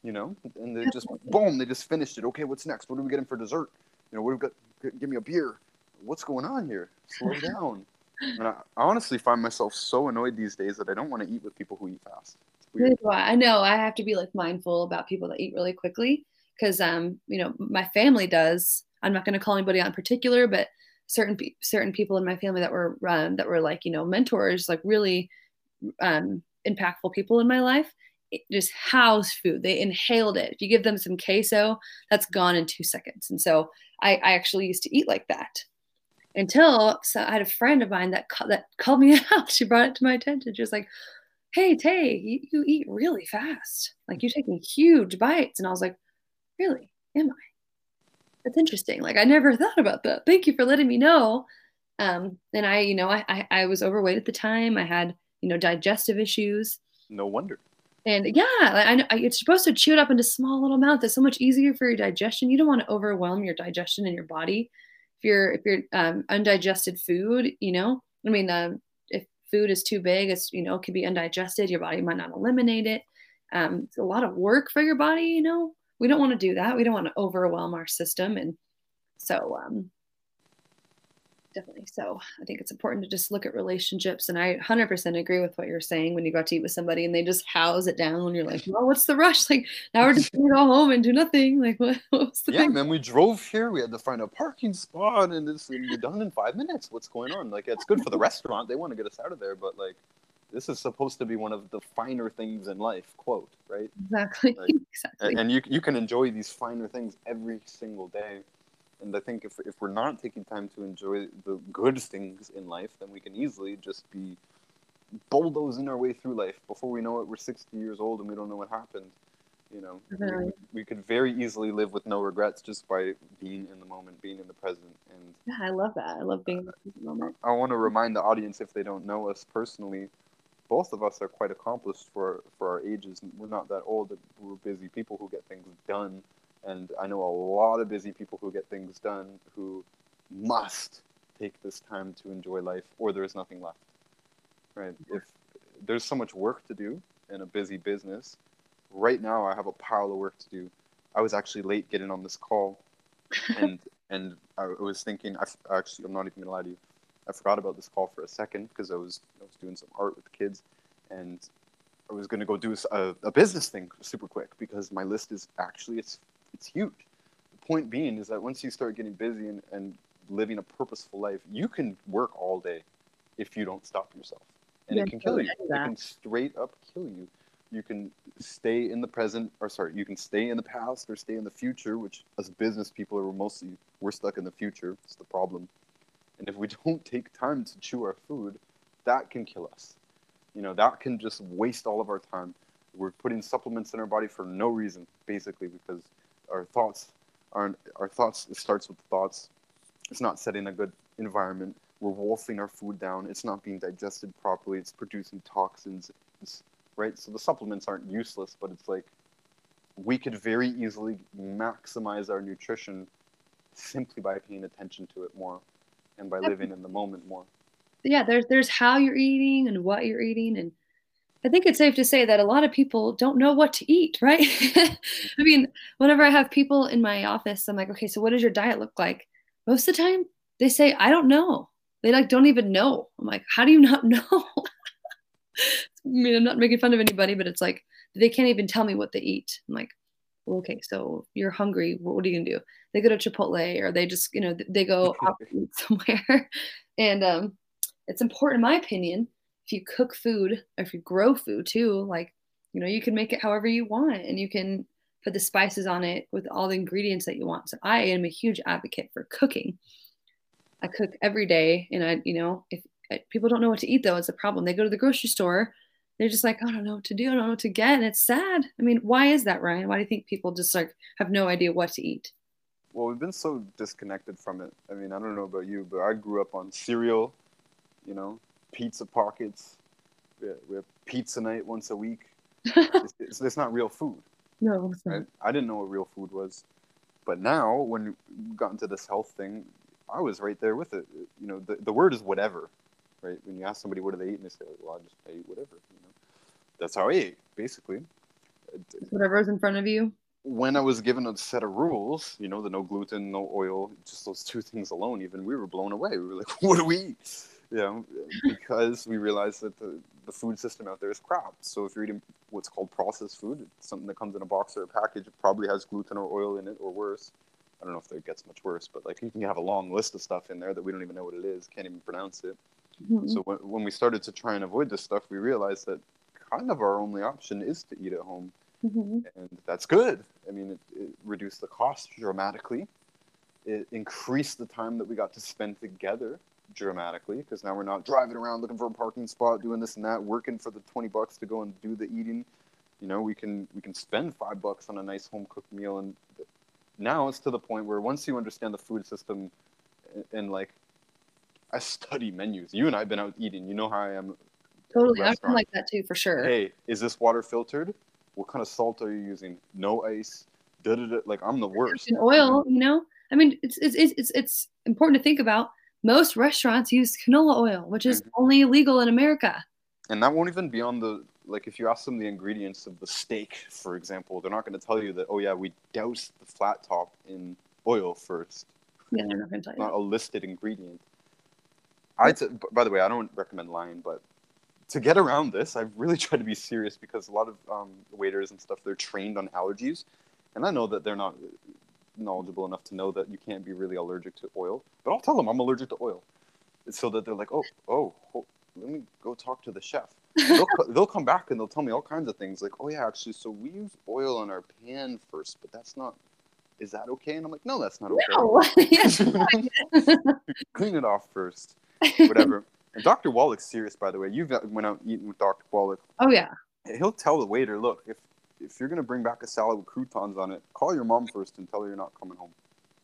S1: You know, and they just boom, they just finished it. Okay, what's next? What are we getting for dessert? You know, what have we got? Give me a beer. What's going on here? Slow down. And I, I honestly find myself so annoyed these days that I don't want to eat with people who eat fast.
S2: I know I have to be like mindful about people that eat really quickly because um you know my family does. I'm not going to call anybody out in particular, but certain certain people in my family that were um, that were like you know mentors, like really um, impactful people in my life just house food. They inhaled it. If you give them some queso, that's gone in two seconds. And so I, I actually used to eat like that until so I had a friend of mine that that called me out. She brought it to my attention. She was like, "Hey Tay, you, you eat really fast. Like you're taking huge bites." And I was like, "Really? Am I?" That's interesting. Like I never thought about that. Thank you for letting me know. Um, and I, you know, I, I, I was overweight at the time. I had, you know, digestive issues.
S1: No wonder.
S2: And yeah, I, I, it's supposed to chew it up into small little amounts. It's so much easier for your digestion. You don't want to overwhelm your digestion in your body. If you're if you're um, undigested food, you know, I mean, uh, if food is too big, it's you know, it can be undigested. Your body might not eliminate it. Um, it's a lot of work for your body. You know, we don't want to do that. We don't want to overwhelm our system, and so um, definitely. So I think it's important to just look at relationships. And I 100% agree with what you're saying when you go out to eat with somebody and they just house it down when you're like, well, what's the rush? Like now we're just going to go home and do nothing. Like what, what's the
S1: Yeah, thing? man, we drove here. We had to find a parking spot and going to be done in five minutes. What's going on? Like it's good for the restaurant. They want to get us out of there. But like, this is supposed to be one of the finer things in life, quote, right?
S2: Exactly.
S1: Like,
S2: exactly.
S1: And, you, you can enjoy these finer things every single day and I think if if we're not taking time to enjoy the good things in life, then we can easily just be bulldozing our way through life. Before we know it, we're 60 years old and we don't know what happened. You know, we, we could very easily live with no regrets just by being in the moment, being in the present. And
S2: Yeah, I love that. I love being in the present uh, moment.
S1: I want to remind the audience, if they don't know us personally, both of us are quite accomplished for for our ages. We're not that old. We're busy people who get things done and I know a lot of busy people who get things done who must take this time to enjoy life or there's nothing left. Right? If there's so much work to do in a busy business, right now I have a pile of work to do. I was actually late getting on this call and and I was thinking I actually I'm not even gonna lie to you. I forgot about this call for a second because I was I was doing some art with the kids and I was going to go do a, a, business thing super quick because my list is actually it's it's huge. The point being is that once you start getting busy and, and living a purposeful life, you can work all day if you don't stop yourself. And
S2: Yeah,
S1: it can kill you. It can straight up kill you. You can stay in the present, or sorry, you can stay in the past or stay in the future, which as business people are mostly, we're stuck in the future. It's the problem. And if we don't take time to chew our food, that can kill us. You know, that can just waste all of our time. We're putting supplements in our body for no reason, basically, because our thoughts aren't our thoughts it starts with thoughts. It's not setting a good environment. We're wolfing our food down. It's not being digested properly. It's producing toxins right? So the supplements aren't useless but it's like we could very easily maximize our nutrition simply by paying attention to it more and by living in the moment more.
S2: Yeah there's there's how you're eating and what you're eating and i think it's safe to say that a lot of people don't know what to eat right? Mm-hmm. I mean whenever i have people in my office i'm like okay so what does your diet look like? Most of the time they say i don't know. They like don't even know. I'm like how do you not know? I mean i'm not making fun of anybody but it's like they can't even tell me what they eat. I'm like okay so you're hungry what, are you gonna do? They go to chipotle or they just you know they go out to eat somewhere. And um it's important in my opinion if you cook food or if you grow food too like you know you can make it however you want and you can put the spices on it with all the ingredients that you want. So i am a huge advocate for cooking. I cook every day and i you know if people don't know what to eat though it's a problem. They go to the grocery store they're just like i don't know what to do i don't know what to get and it's sad. I mean why is that ryan? Why do you think people just like have no idea what to eat?
S1: Well we've been so disconnected from it. I mean i don't know about you but i grew up on cereal you know pizza pockets. We have, we have pizza night once a week. It's, it's, it's not real food.
S2: No it's not.
S1: right? I didn't know what real food was, but now when we got into this health thing, I was right there with it. You know, the, the word is whatever, right? When you ask somebody what do they eat, and they say, "Well, I just I eat whatever." You know, that's how I ate, basically.
S2: whatever's in front of you
S1: When I was given a set of rules, you know, the no gluten, no oil, just those two things alone, even we were blown away. We were like, "What do we eat?" You know, because we realized that the, the food system out there is crap. So if you're eating what's called processed food, it's something that comes in a box or a package, it probably has gluten or oil in it or worse. I don't know if it gets much worse, but like you can have a long list of stuff in there that we don't even know what it is, can't even pronounce it.
S2: Mhm.
S1: So when, when we started to try and avoid this stuff, we realized that kind of our only option is to eat at home,
S2: Mhm.
S1: and that's good. I mean, it, it reduced the cost dramatically. It increased the time that we got to spend together dramatically because now we're not driving around looking for a parking spot, doing this and that, working for the twenty bucks to go and do the eating. You know, we can we can spend five bucks on a nice home cooked meal and now it's to the point where once you understand the food system and, and like I study menus. You and I've been out eating. You know how I am.
S2: Totally. I'm like that too, for sure.
S1: Hey, is this water filtered? What kind of salt are you using? No ice. Da, da, da. Like I'm the worst.
S2: And oil, you know. I mean, it's it's it's it's important to think about. Most restaurants use canola oil, which is mm-hmm. only illegal in America.
S1: And that won't even be on the like if you ask them the ingredients of the steak, for example, they're not going to tell you that. Oh yeah, we douse the flat top in oil first.
S2: Yeah, they're not going to tell you.
S1: Not a listed ingredient. I, t- by the way, I don't recommend lying, but to get around this, I've really tried to be serious because a lot of um, waiters and stuff they're trained on allergies, and I know that they're not knowledgeable enough to know that you can't be really allergic to oil. But I'll tell them I'm allergic to oil, so that they're like, oh, oh, oh let me go talk to the chef. they'll, they'll come back and they'll tell me all kinds of things like, oh yeah, actually, so we use oil on our pan first, but that's not. Is that okay? And I'm like, no, that's not okay. No. Clean it off first whatever. and Dr. Wallach's serious, by the way. You've uh, went out eating with Dr. Wallach.
S2: Oh yeah.
S1: He'll tell the waiter, look, if if you're gonna bring back a salad with croutons on it, call your mom first and tell her you're not coming home.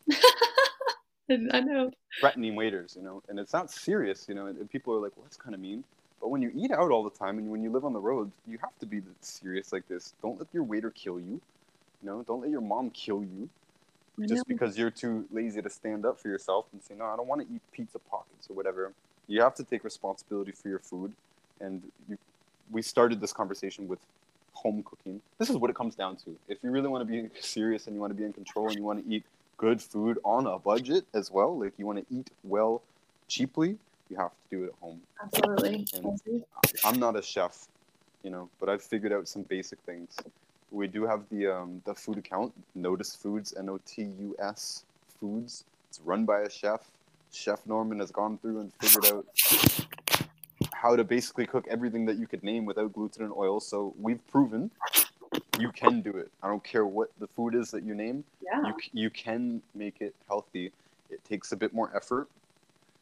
S2: I know.
S1: Threatening waiters, you know, and it's not serious, you know. And, and people are like, well, that's kind of mean. But when you eat out all the time and when you live on the road, you have to be serious like this. Don't let your waiter kill you. You know, don't let your mom kill you just because you're too lazy to stand up for yourself and say, no, I don't want to eat pizza pockets or whatever. You have to take responsibility for your food. And you, we started this conversation with home cooking. This is what it comes down to. If you really want to be serious and you want to be in control and you want to eat good food on a budget as well, like you want to eat well cheaply, you have to do it at home.
S2: Absolutely.
S1: And I'm not a chef, you know, but I've figured out some basic things we do have the um, the food account, Notus Foods, N O T U S Foods. It's run by a chef. Chef Norman has gone through and figured out how to basically cook everything that you could name without gluten and oil. So we've proven you can do it. I don't care what the food is that you name.
S2: Yeah.
S1: You you can make it healthy. It takes a bit more effort.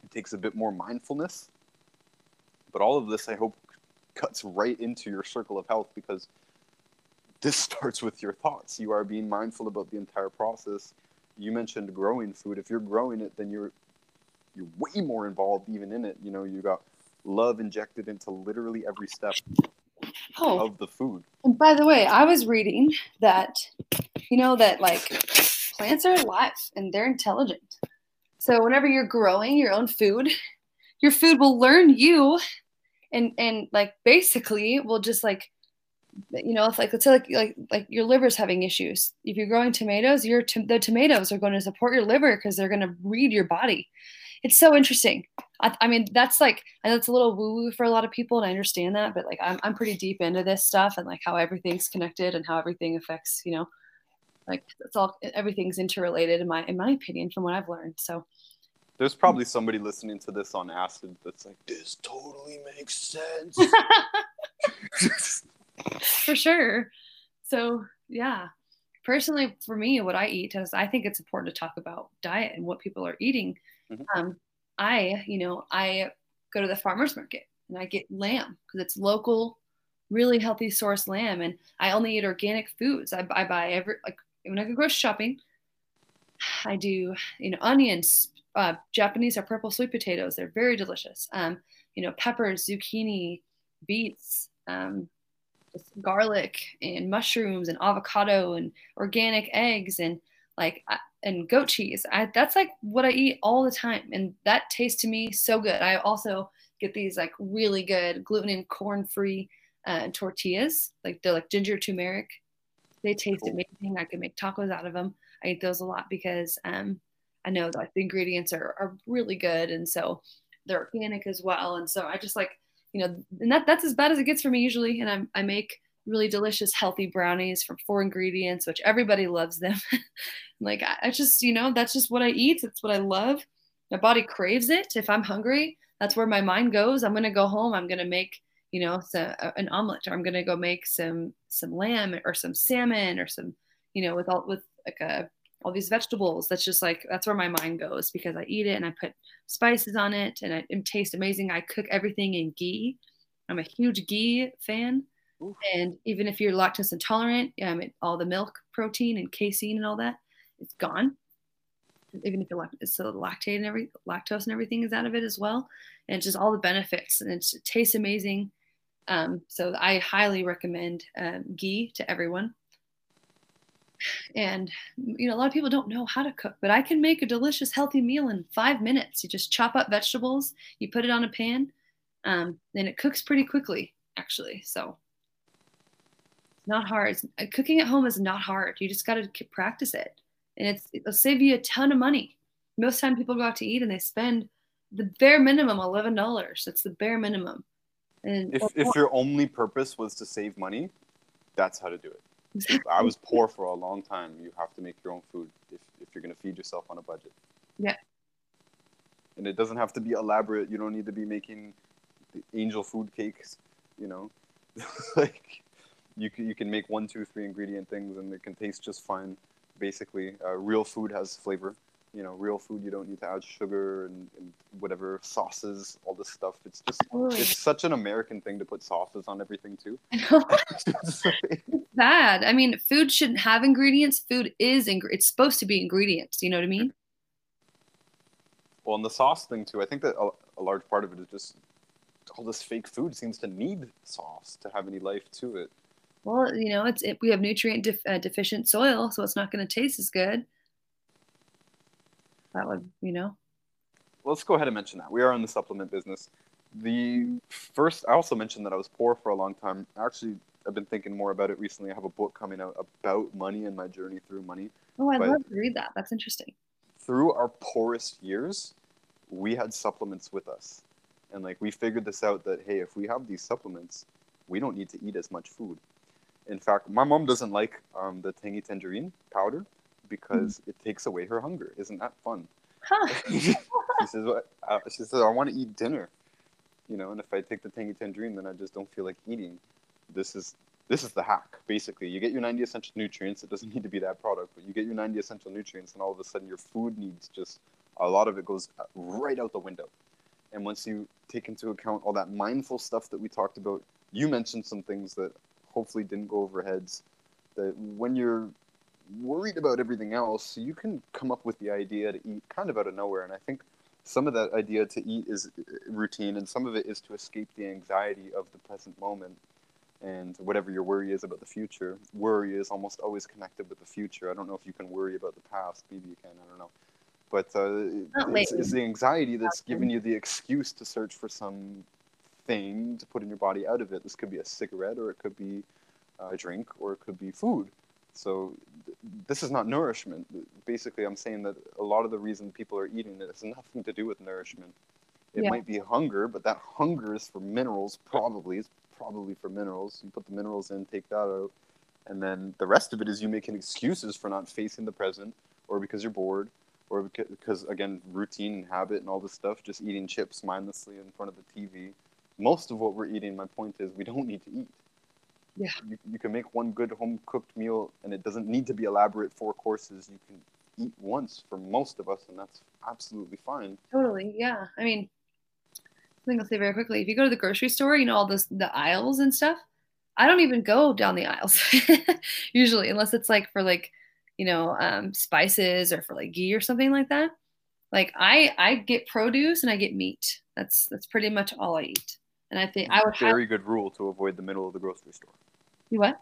S1: It takes a bit more mindfulness. But all of this, I hope, cuts right into your circle of health because this starts with your thoughts. You are being mindful about the entire process. You mentioned growing food. If you're growing it, then you're you're way more involved even in it. You know, you got love injected into literally every step oh. of the food.
S2: And by the way, I was reading that you know that like plants are alive and they're intelligent. So whenever you're growing your own food, your food will learn you and and like basically will just like you know, if like let's say like like like your liver's having issues. If you're growing tomatoes, your the tomatoes are going to support your liver because they're going to read your body. It's so interesting. I, I mean, that's like I know it's a little woo woo for a lot of people, and I understand that. But like, I'm I'm pretty deep into this stuff and like how everything's connected and how everything affects. You know, like it's all everything's interrelated in my in my opinion from what I've learned. So.
S1: There's probably somebody listening to this on acid that's like, this totally makes sense.
S2: for sure. So yeah, personally for me, what I eat is I think it's important to talk about diet and what people are eating. Mm-hmm. Um, I, you know, I go to the farmer's market and I get lamb because it's local, really healthy source lamb. And I only eat organic foods. I, I buy every, like when I go grocery shopping, I do, you know, onions, uh, Japanese or purple sweet potatoes. They're very delicious. Um, you know, peppers, zucchini, beets, um, garlic and mushrooms and avocado and organic eggs and like and goat cheese. I, that's like what I eat all the time, and that tastes to me so good. I also get these like really good gluten and corn free uh, tortillas, like they're like ginger turmeric. They taste cool. amazing. I can make tacos out of them. I eat those a lot because um, I know that the ingredients are, are really good, and so they're organic as well. And so I just like you know, and that that's as bad as it gets for me usually. And I, I make really delicious, healthy brownies from four ingredients, which everybody loves them. like I, I just, you know, that's just what I eat. That's what I love. My body craves it. If I'm hungry, that's where my mind goes. I'm gonna go home. I'm gonna make, you know, some, uh, an omelet, or I'm gonna go make some some lamb or some salmon or some, you know, with all with like a all these vegetables. That's just like that's where my mind goes because I eat it and I put spices on it and it, it tastes amazing. I cook everything in ghee. I'm a huge ghee fan. Ooh. And even if you're lactose intolerant, um, it, all the milk protein and casein and all that, it's gone. Even if it's so lactate and every lactose and everything is out of it as well, and just all the benefits and it tastes amazing. Um, so I highly recommend um, ghee to everyone. And you know, a lot of people don't know how to cook, but I can make a delicious, healthy meal in five minutes. You just chop up vegetables, you put it on a pan, um, and it cooks pretty quickly, actually. So it's not hard. It's, uh, cooking at home is not hard. You just got to practice it, and it's it'll save you a ton of money. Most time people go out to eat and they spend the bare minimum eleven dollars. That's the bare minimum.
S1: And if if your only purpose was to save money, that's how to do it. Exactly. I was poor for a long time. You have to make your own food if, if you're going to feed yourself on a budget.
S2: Yeah.
S1: And it doesn't have to be elaborate. You don't need to be making angel food cakes, you know? like, you can, you can make one, two, three ingredient things and it can taste just fine. Basically, uh, real food has flavor. You know real food you don't need to add sugar and, and whatever sauces all this stuff. It's just it's such an american thing to put sauces on everything too.
S2: It's bad. I mean food shouldn't have ingredients. Food is ing- it's supposed to be ingredients. You know what i mean?
S1: Well and the sauce thing too. I think that a, a large part of it is just all this fake food seems to need sauce to have any life to it
S2: well you know it's it, we have nutrient def- uh, deficient soil so it's not going to taste as good. That would you know.
S1: Let's go ahead and mention that. We are in the supplement business. The first i also mentioned that i was poor for a long time. Actually i've been thinking more about it recently. I have a book coming out about money and my journey through money.
S2: Oh i'd love to read that. That's interesting.
S1: Through our poorest years we had supplements with us. And like we figured this out that hey if we have these supplements we don't need to eat as much food in fact my mom doesn't like um, the tangy tangerine powder because mm. it takes away her hunger. Isn't that fun? Huh. she says, uh, she says, I want to eat dinner, you know, and if I take the tangy tangerine, then I just don't feel like eating. This is this is the hack. Basically, you get your 90 essential nutrients. It doesn't need to be that product, but you get your 90 essential nutrients, and all of a sudden, your food needs just a lot of it goes right out the window. And once you take into account all that mindful stuff that we talked about, you mentioned some things that hopefully didn't go over heads. That when you're worried about everything else, you can come up with the idea to eat kind of out of nowhere. And I think some of that idea to eat is uh, routine, and some of it is to escape the anxiety of the present moment and whatever your worry is about the future. Worry is almost always connected with the future. I don't know if you can worry about the past. Maybe you can. I don't know. But uh, it's, it's, the anxiety that's giving you the excuse to search for some thing to put in your body out of it. This could be a cigarette, or it could be a drink, or it could be food. So this is not nourishment. Basically, I'm saying that a lot of the reason people are eating it has nothing to do with nourishment. It yeah. might be hunger, but that hunger is for minerals. Probably, it's probably for minerals. You put the minerals in, take that out, and then the rest of it is you making excuses for not facing the present, or because you're bored, or because again routine and habit and all this stuff. Just eating chips mindlessly in front of the TV. Most of what we're eating, my point is, we don't need to eat.
S2: Yeah.
S1: You, you can make one good home cooked meal and it doesn't need to be elaborate four courses. You can eat once for most of us and that's absolutely fine.
S2: Totally. Yeah. I mean, I think I'll say very quickly if you go to the grocery store, you know, all this, the aisles and stuff. I don't even go down the aisles usually, unless it's like for like, you know, um, spices or for like ghee or something like that. Like I, I get produce and I get meat. That's that's pretty much all I eat. And I think I would have
S1: very have... good rule to avoid the middle of the grocery store.
S2: You what?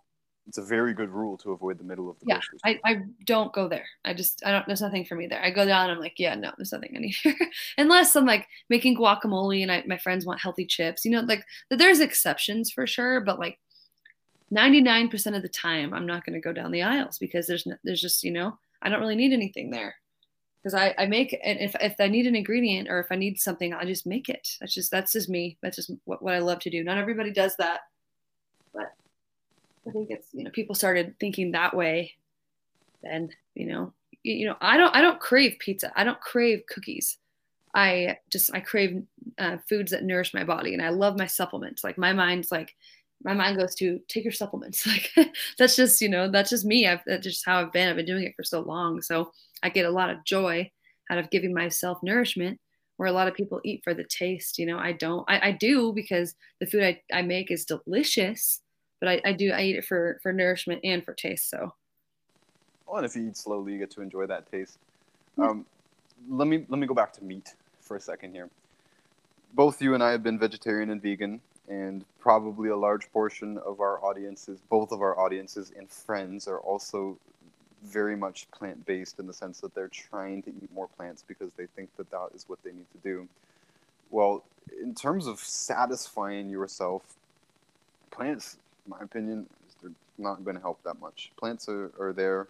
S1: It's a very good rule to avoid the middle of the
S2: yeah,
S1: grocery store.
S2: I, I don't go there. I just I don't there's nothing for me there. I go down I'm like, yeah, no, there's nothing I need here. Unless I'm like making guacamole and I, my friends want healthy chips. You know, like there's exceptions for sure, but like 99% of the time I'm not going to go down the aisles because there's no, there's just, you know, I don't really need anything there because I, I make and if, if I need an ingredient or if I need something, I just make it. That's just that's just me. That's just what, what I love to do. Not everybody does that, but I think it's you know people started thinking that way, then you know you, you know I don't I don't crave pizza. I don't crave cookies. I just I crave uh, foods that nourish my body, and I love my supplements. Like my mind's like my mind goes to take your supplements. Like that's just you know that's just me. I've that's just how I've been. I've been doing it for so long. So I get a lot of joy out of giving myself nourishment where a lot of people eat for the taste. You know, I don't, I, I do because the food I, I make is delicious, but I, I do, I eat it for, for nourishment and for taste. So.
S1: Well, and if you eat slowly, you get to enjoy that taste. Um, let me let me go back to meat for a second here. Both you and I have been vegetarian and vegan, and probably a large portion of our audiences, both of our audiences and friends, are also very much plant based in the sense that they're trying to eat more plants because they think that that is what they need to do. Well, in terms of satisfying yourself, plants, in my opinion, they're not going to help that much. Plants are, are there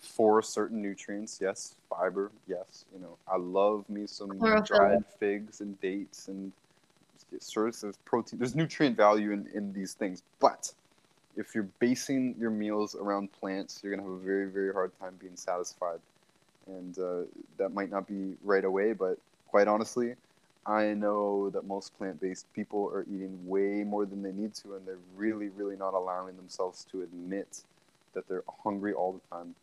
S1: for certain nutrients. Yes, fiber. Yes, you know, I love me some dried figs and dates and source of protein. There's nutrient value in, in these things, but if you're basing your meals around plants, you're gonna have a very very hard time being satisfied, and uh, that might not be right away. But quite honestly, I know that most plant-based people are eating way more than they need to, and they're really really not allowing themselves to admit that they're hungry all the time.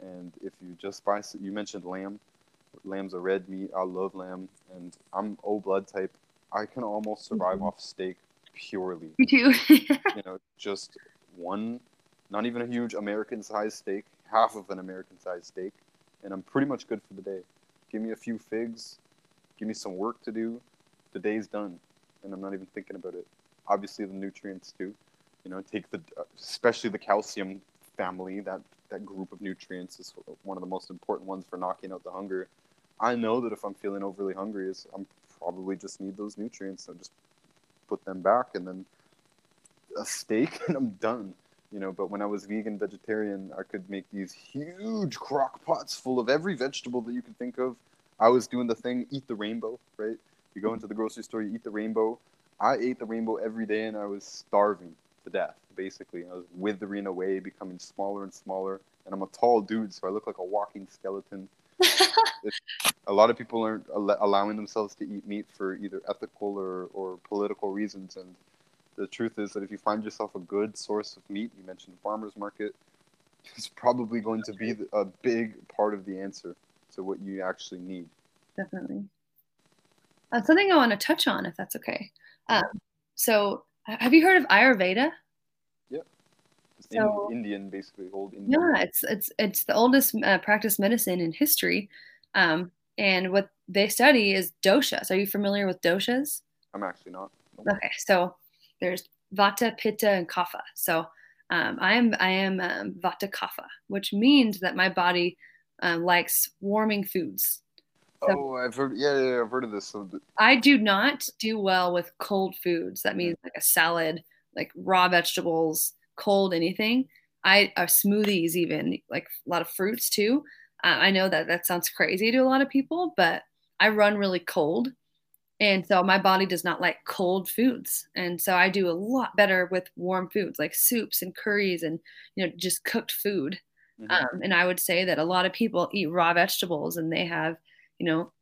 S1: And if you just buy, you mentioned lamb. Lamb's a red meat. I love lamb, and I'm O blood type. I can almost survive mm-hmm. off steak purely.
S2: Me too.
S1: you know, just one, not even a huge American sized steak, half of an American sized steak, and I'm pretty much good for the day. Give me a few figs, give me some work to do, the day's done, and I'm not even thinking about it. Obviously, the nutrients too. You know, take the especially the calcium family. That that group of nutrients is one of the most important ones for knocking out the hunger. I know that if I'm feeling overly hungry, is I'm probably just need those nutrients. So just put them back, and then a steak, and I'm done. You know, but when I was vegan vegetarian, I could make these huge crock pots full of every vegetable that you could think of. I was doing the thing, eat the rainbow, right? You go into the grocery store, you eat the rainbow. I ate the rainbow every day, and I was starving to death. Basically, I was withering away, becoming smaller and smaller. And I'm a tall dude, so I look like a walking skeleton. a lot of people aren't allowing themselves to eat meat for either ethical or, or political reasons. And the truth is that if you find yourself a good source of meat, you mentioned the farmer's market, it's probably going to be a big part of the answer to what you actually need.
S2: Definitely. Uh, something I want to touch on, if that's okay. Um, so, have you heard of Ayurveda?
S1: So, Indian, basically old Indian.
S2: Yeah, it's it's it's the oldest uh, practiced medicine in history, um, and what they study is doshas. Are you familiar with doshas?
S1: I'm actually not.
S2: Okay, so there's vata, pitta, and kapha. So um, I am I am um, vata kapha, which means that my body um, likes warming foods.
S1: So oh, I've heard. Yeah, yeah, I've heard of this.
S2: So, I do not do well with cold foods. That means like a salad, like raw vegetables, cold anything. I uh, smoothies even like a lot of fruits too. Uh, I know that that sounds crazy to a lot of people, but I run really cold. And so my body does not like cold foods. And so I do a lot better with warm foods like soups and curries and, you know, just cooked food. Mm-hmm. Um, and I would say that a lot of people eat raw vegetables and they have, you know,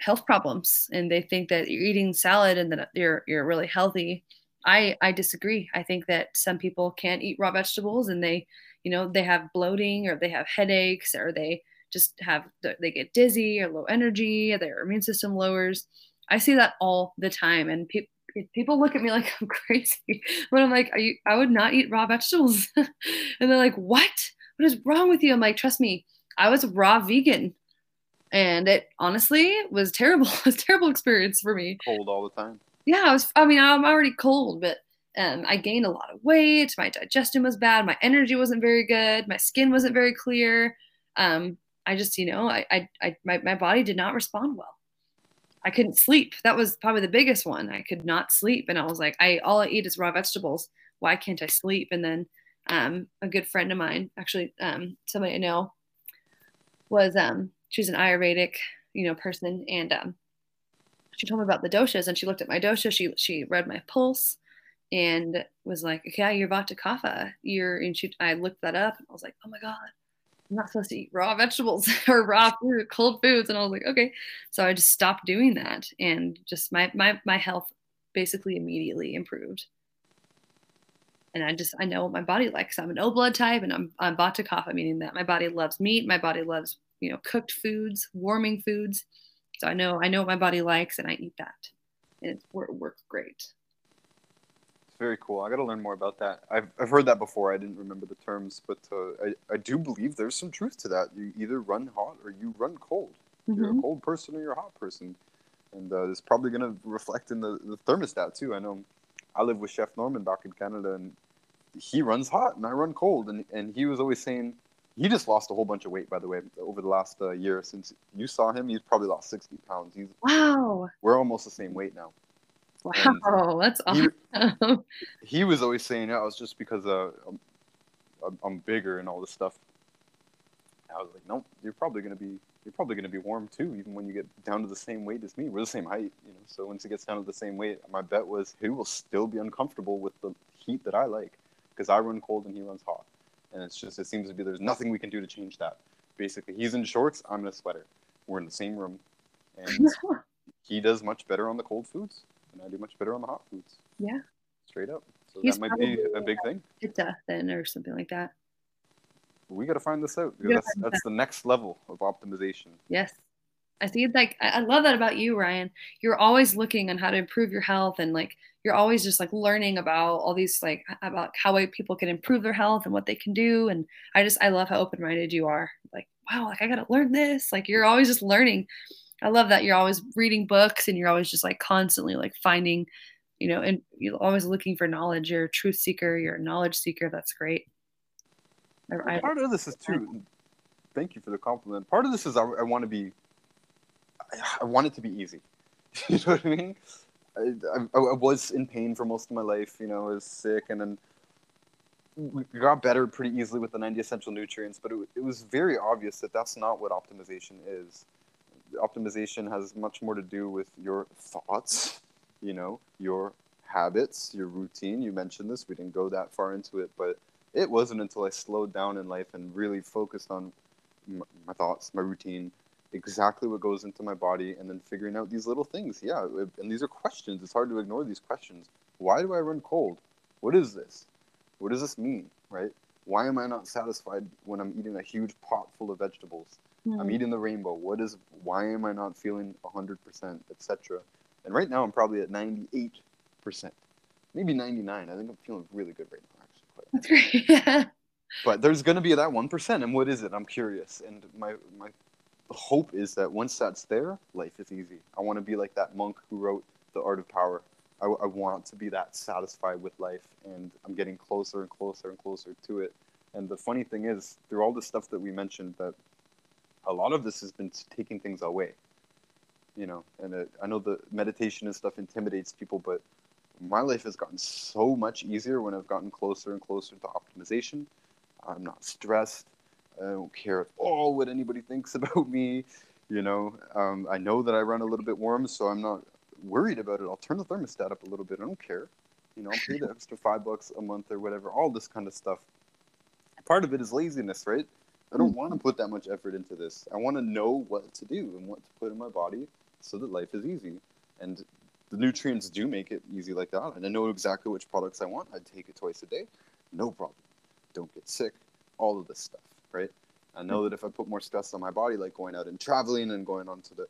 S2: health problems and they think that you're eating salad and that you're, you're really healthy I I disagree. I think that some people can't eat raw vegetables and they, you know, they have bloating or they have headaches or they just have they get dizzy or low energy, their immune system lowers. I see that all the time and people people look at me like I'm crazy but I'm like, you I would not eat raw vegetables. and they're like, "What? What is wrong with you?" I'm like, "Trust me, I was raw vegan." And it honestly was terrible. it was a terrible experience for me.
S1: Cold all the time
S2: yeah, I was. I mean, I'm already cold, but um, I gained a lot of weight. My digestion was bad. My energy wasn't very good. My skin wasn't very clear. Um, I just, you know, I, I, I my, my body did not respond well. I couldn't sleep. That was probably the biggest one. I could not sleep, and I was like, I all I eat is raw vegetables. Why can't I sleep? And then um, a good friend of mine, actually, um, somebody I know, was um, she's an Ayurvedic, you know, person, and um, she told me about the doshas and she looked at my dosha. She she read my pulse and was like, yeah, you're Vata Kapha. You're and she I looked that up and I was like, oh my God, I'm not supposed to eat raw vegetables or raw food, cold foods. And I was like, okay. So I just stopped doing that and just my my my health basically immediately improved. And I just I know what my body likes. I'm an O blood type and I'm I'm Vata Kapha, meaning that my body loves meat, my body loves, you know, cooked foods, warming foods. So I know I know what my body likes, and I eat that, and it works great.
S1: It's very cool. I got to learn more about that. I've, I've heard that before. I didn't remember the terms, but uh, I, I do believe there's some truth to that. You either run hot or you run cold. You're a
S2: Mhm.
S1: cold person or you're a hot person. And uh, it's probably going to reflect in the, the thermostat, too. I know I live with Chef Norman back in Canada, and he runs hot and I run cold. And, and he was always saying, he just lost a whole bunch of weight, by the way, over the last uh, year. Since you saw him, he's probably lost 60 pounds. He's
S2: Wow.
S1: We're almost the same weight now.
S2: Wow. That's
S1: He,
S2: awesome.
S1: he was always saying, "Yeah, it's just because uh, I'm, I'm- bigger and all this stuff." I was like, "Nope, you're probably gonna be you're probably gonna be warm too, even when you get down to the same weight as me. We're the same height, you know. So once he gets down to the same weight, my bet was he will still be uncomfortable with the heat that I like, because I run cold and he runs hot, and it's just it seems to be there's nothing we can do to change that. Basically, he's in shorts, I'm in a sweater. We're in the same room, and he does much better on the cold foods, and I do much better on the hot foods.
S2: Yeah.
S1: straight up. So
S2: He's
S1: that might be a big thing.
S2: Pitta then or something like that.
S1: We got to find this out. That's, that's the next level of optimization.
S2: Yes. I think like I I love that about you, Ryan. You're always looking on how to improve your health and like you're always just like learning about all these like about how people can improve their health and what they can do. And I just I love how open minded you are. Like, wow, like I gotta learn this. Like you're always just learning. I love that you're always reading books and you're always just like constantly like finding, you know, and you're always looking for knowledge. You're a truth seeker, you're a knowledge seeker. That's great. I, I,
S1: Part of this is too. Thank you for the compliment. Part of this is I, I want to be. I, want it to be easy. you know what I mean? I, I, I was in pain for most of my life. You know, I was sick, and then we got better pretty easily with the 90 essential nutrients. But it, it was very obvious that that's not what optimization is. Optimization has much more to do with your thoughts. You know, your habits, your routine. You mentioned this. We didn't go that far into it, but it wasn't until I slowed down in life and really focused on my thoughts, my routine, exactly what goes into my body, and then figuring out these little things. Yeah, and these are questions. It's hard to ignore these questions. Why do I run cold? What is this? What does this mean? Right? Why am I not satisfied when I'm eating a huge pot full of vegetables? I'm mm-hmm. eating the rainbow. What is? Why am I not feeling 100%, etc. And right now I'm probably at 98%, maybe 99. I think I'm feeling really good right now, actually.
S2: That's great.
S1: but there's going to be that 1% and what is it i'm curious and my my hope is that once that's there life is easy i want to be like that monk who wrote the art of power I, I want to be that satisfied with life and i'm getting closer and closer and closer to it and the funny thing is through all the stuff that we mentioned that a lot of this has been taking things away you know and it, i know the meditation and stuff intimidates people but my life has gotten so much easier when I've gotten closer and closer to optimization. I'm not stressed. I don't care at all what anybody thinks about me. You know, um, I know that I run a little bit warm, so I'm not worried about it. I'll turn the thermostat up a little bit. I don't care. You know, I'll pay the extra five bucks a month or whatever. All this kind of stuff. Part of it is laziness, right? I don't want to put that much effort into this. I want to know what to do and what to put in my body so that life is easy. And the nutrients do make it easy like that. And I know exactly which products I want. I'd take it twice a day. No problem. Don't get sick. All of this stuff, right? I know hmm. that if I put more stress on my body, like going out and traveling and going onto the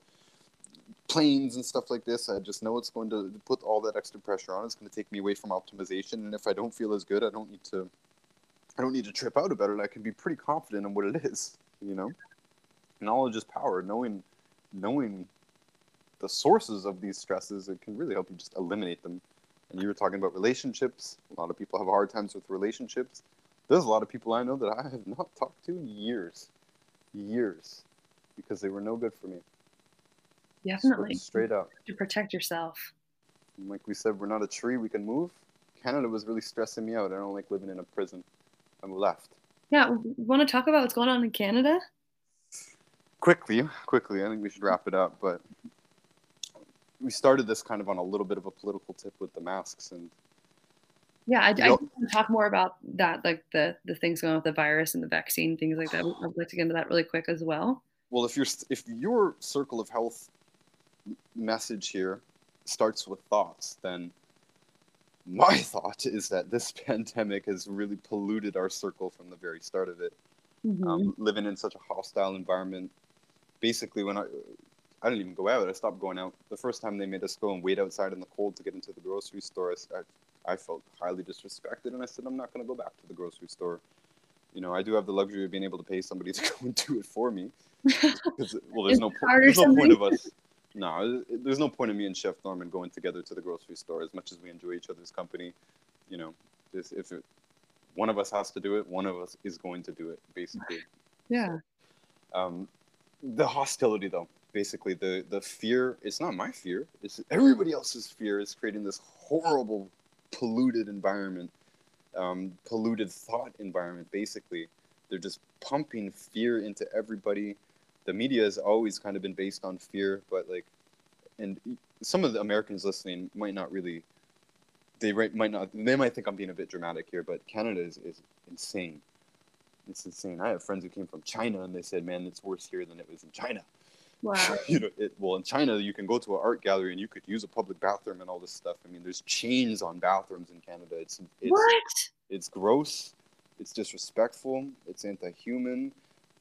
S1: planes and stuff like this, I just know it's going to put all that extra pressure on. It's going to take me away from optimization. And if I don't feel as good, I don't need to. I don't need to trip out about it. I can be pretty confident in what it is. You know, knowledge is power. Knowing, knowing the sources of these stresses, it can really help you just eliminate them. And you were talking about relationships. A lot of people have hard times with relationships. There's a lot of people I know that I have not talked to in years, years, because they were no good for me.
S2: Definitely.
S1: Straight up.
S2: To protect yourself.
S1: And like we said, we're not a tree. We can move. Canada was really stressing me out. I don't like living in a prison. I'm left.
S2: Yeah. Want to talk about what's going on in Canada?
S1: Quickly, quickly. I think we should wrap it up. But we started this kind of on a little bit of a political tip with the masks and
S2: Yeah, I, I talk more about that, like the the things going on with the virus and the vaccine, things like that. I'd like to get into that really quick as well.
S1: well if your if your circle of health message here starts with thoughts then my thought is that this pandemic has really polluted our circle from the very start of it
S2: Mhm.
S1: um, living in such a hostile environment basically when i i didn't even go out i stopped going out the first time they made us go and wait outside in the cold to get into the grocery store i, I felt highly disrespected, and I said I'm not going to go back to the grocery store. You know, I do have the luxury of being able to pay somebody to go and do it for me. well, there's no, po- there's no point of us. No, there's no point of me and Chef Norman going together to the grocery store. As much as we enjoy each other's company, you know, this, if it, one of us has to do it, one of us is going to do it, basically.
S2: Yeah.
S1: Um, the hostility, though, basically the the fear. It's not my fear. It's everybody else's fear. Is creating this horrible, polluted environment, um, polluted thought environment. Basically, they're just pumping fear into everybody. The media has always kind of been based on fear, but like, and some of the Americans listening might not really. They might not. They might think I'm being a bit dramatic here, but Canada is, is insane it's insane. I have friends who came from China and they said, "Man, it's worse here than it was in China."
S2: Wow.
S1: you know, it, well, in China, you can go to an art gallery and you could use a public bathroom and all this stuff. I mean, there's chains on bathrooms in Canada. It's, it's
S2: what?
S1: It's gross. It's disrespectful. It's anti-human.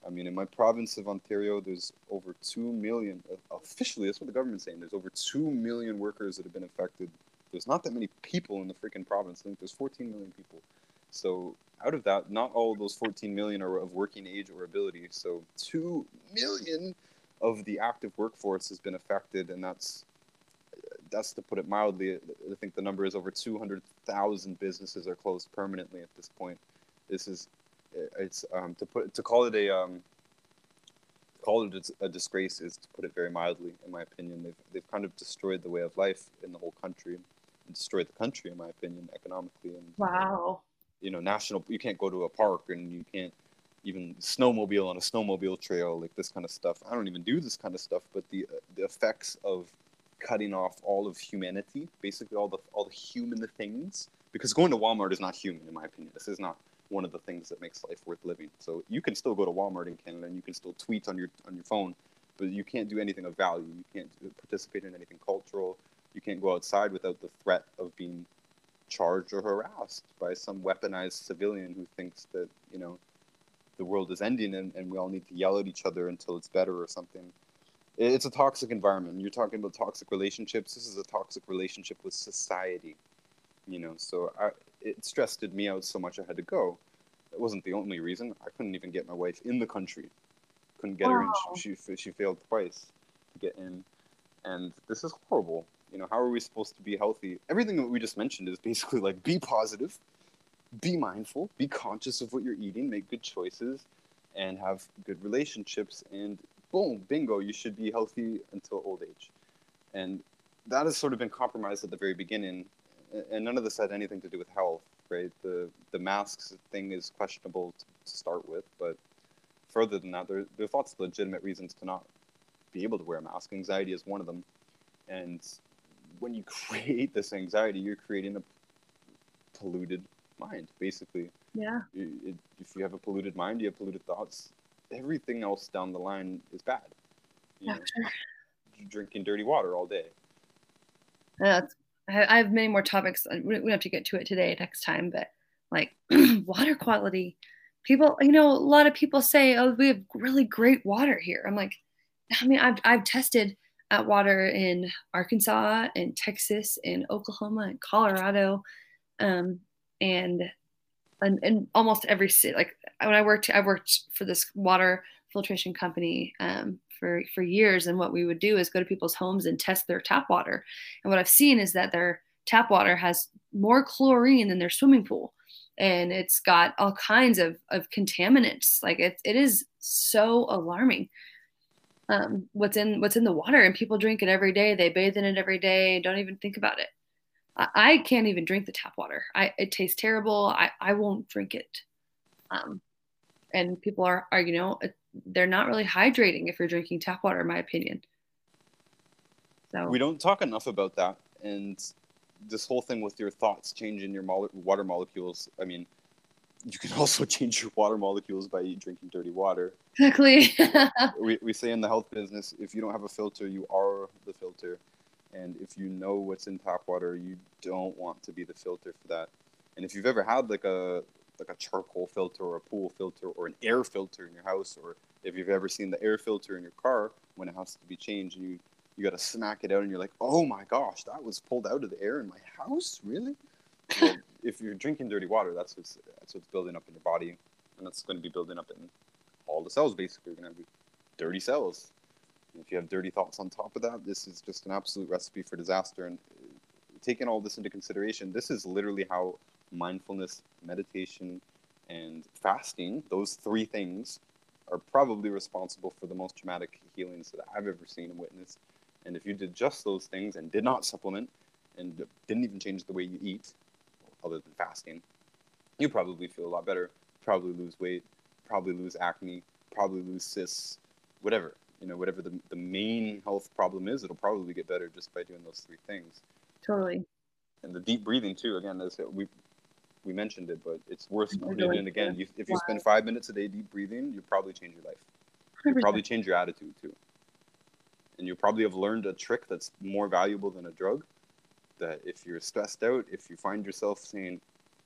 S1: I mean, in my province of Ontario, there's over two million. Uh, officially, that's what the government's saying. There's over two million workers that have been affected. There's not that many people in the freaking province. I think there's 14 million people. So out of that, not all of those 14 million are of working age or ability. So 2 million of the active workforce has been affected, and that's that's to put it mildly. I think the number is over 200,000 businesses are closed permanently at this point. This is it's um, to put to call it a um, call it a disgrace is to put it very mildly. In my opinion, they've they've kind of destroyed the way of life in the whole country, and destroyed the country, in my opinion, economically. And
S2: wow
S1: you know national you can't go to a park and you can't even snowmobile on a snowmobile trail like this kind of stuff. I don't even do this kind of stuff but the uh, the effects of cutting off all of humanity basically all the all the human things because going to walmart is not human in my opinion. This is not one of the things that makes life worth living. So you can still go to walmart in canada and you can still tweet on your on your phone but you can't do anything of value. You can't participate in anything cultural. You can't go outside without the threat of being charged or harassed by some weaponized civilian who thinks that you know the world is ending and, and we all need to yell at each other until it's better or something. It's a toxic environment. You're talking about toxic relationships. This is a toxic relationship with society you know so I, it stressed me out so much i had to go. That wasn't the only reason. I couldn't even get my wife in the country. Couldn't get wow. her in. She, she, she failed twice to get in. And this is horrible. You know, how are we supposed to be healthy? Everything that we just mentioned is basically like be positive, be mindful, be conscious of what you're eating, make good choices, and have good relationships. And boom, bingo, you should be healthy until old age. And that has sort of been compromised at the very beginning. And none of this had anything to do with health, right? The the masks thing is questionable to, to start with, but further than that, there, there's lots of legitimate reasons to not be able to wear a mask. Anxiety is one of them. And when you create this anxiety, you're creating a polluted mind, basically.
S2: Yeah.
S1: It, if you have a polluted mind, you have polluted thoughts. Everything else down the line is bad. You yeah, know, drinking dirty water all day.
S2: Yeah, I have many more topics. We don't have to get to it today, next time, but like water quality. People, you know, a lot of people say, "Oh, we have really great water here." I'm like, I mean, I've I've tested at water in Arkansas and Texas and Oklahoma and Colorado, um, and, and and almost every city. Like when I worked, I worked for this water filtration company um, for for years, and what we would do is go to people's homes and test their tap water. And what I've seen is that their tap water has more chlorine than their swimming pool and it's got all kinds of, of contaminants like it, it is so alarming um, what's in what's in the water, and people drink it every day. They bathe in it every day. Don't even think about it. I, can't even drink the tap water. I it tastes terrible. I I won't drink it. Um, and people are are you know they're not really hydrating if you're drinking tap water, in my opinion.
S1: So we don't talk enough about that, and this whole thing with your thoughts changing your mo- water molecules. I mean, you can also change your water molecules by drinking dirty water.
S2: Exactly.
S1: we, we say in the health business, if you don't have a filter, you are the filter. And if you know what's in tap water, you don't want to be the filter for that. And if you've ever had like a like a charcoal filter or a pool filter or an air filter in your house, or if you've ever seen the air filter in your car when it has to be changed, and you you got to smack it out, and you're like, oh my gosh, that was pulled out of the air in my house, really? well, if you're drinking dirty water, that's what's that's what's building up in your body, and that's going to be building up in all the cells. Basically, you're going to have dirty cells. If you have dirty thoughts on top of that, this is just an absolute recipe for disaster. And uh, taking all this into consideration, this is literally how mindfulness, meditation, and fasting, those three things, are probably responsible for the most traumatic healings that I've ever seen and witnessed. And if you did just those things and did not supplement and didn't even change the way you eat, other than fasting, you probably feel a lot better, probably lose weight, probably lose acne, probably lose cysts, whatever. You know, whatever the, the main health problem is, it'll probably get better just by doing those three things.
S2: Totally.
S1: And the deep breathing too. Again, as we we mentioned it, but it's worth putting it in again. You, if you spend five minutes a day deep breathing, you'll probably change your life. You probably change your attitude too. And you probably have learned a trick that's more valuable than a drug. That if you're stressed out, if you find yourself saying,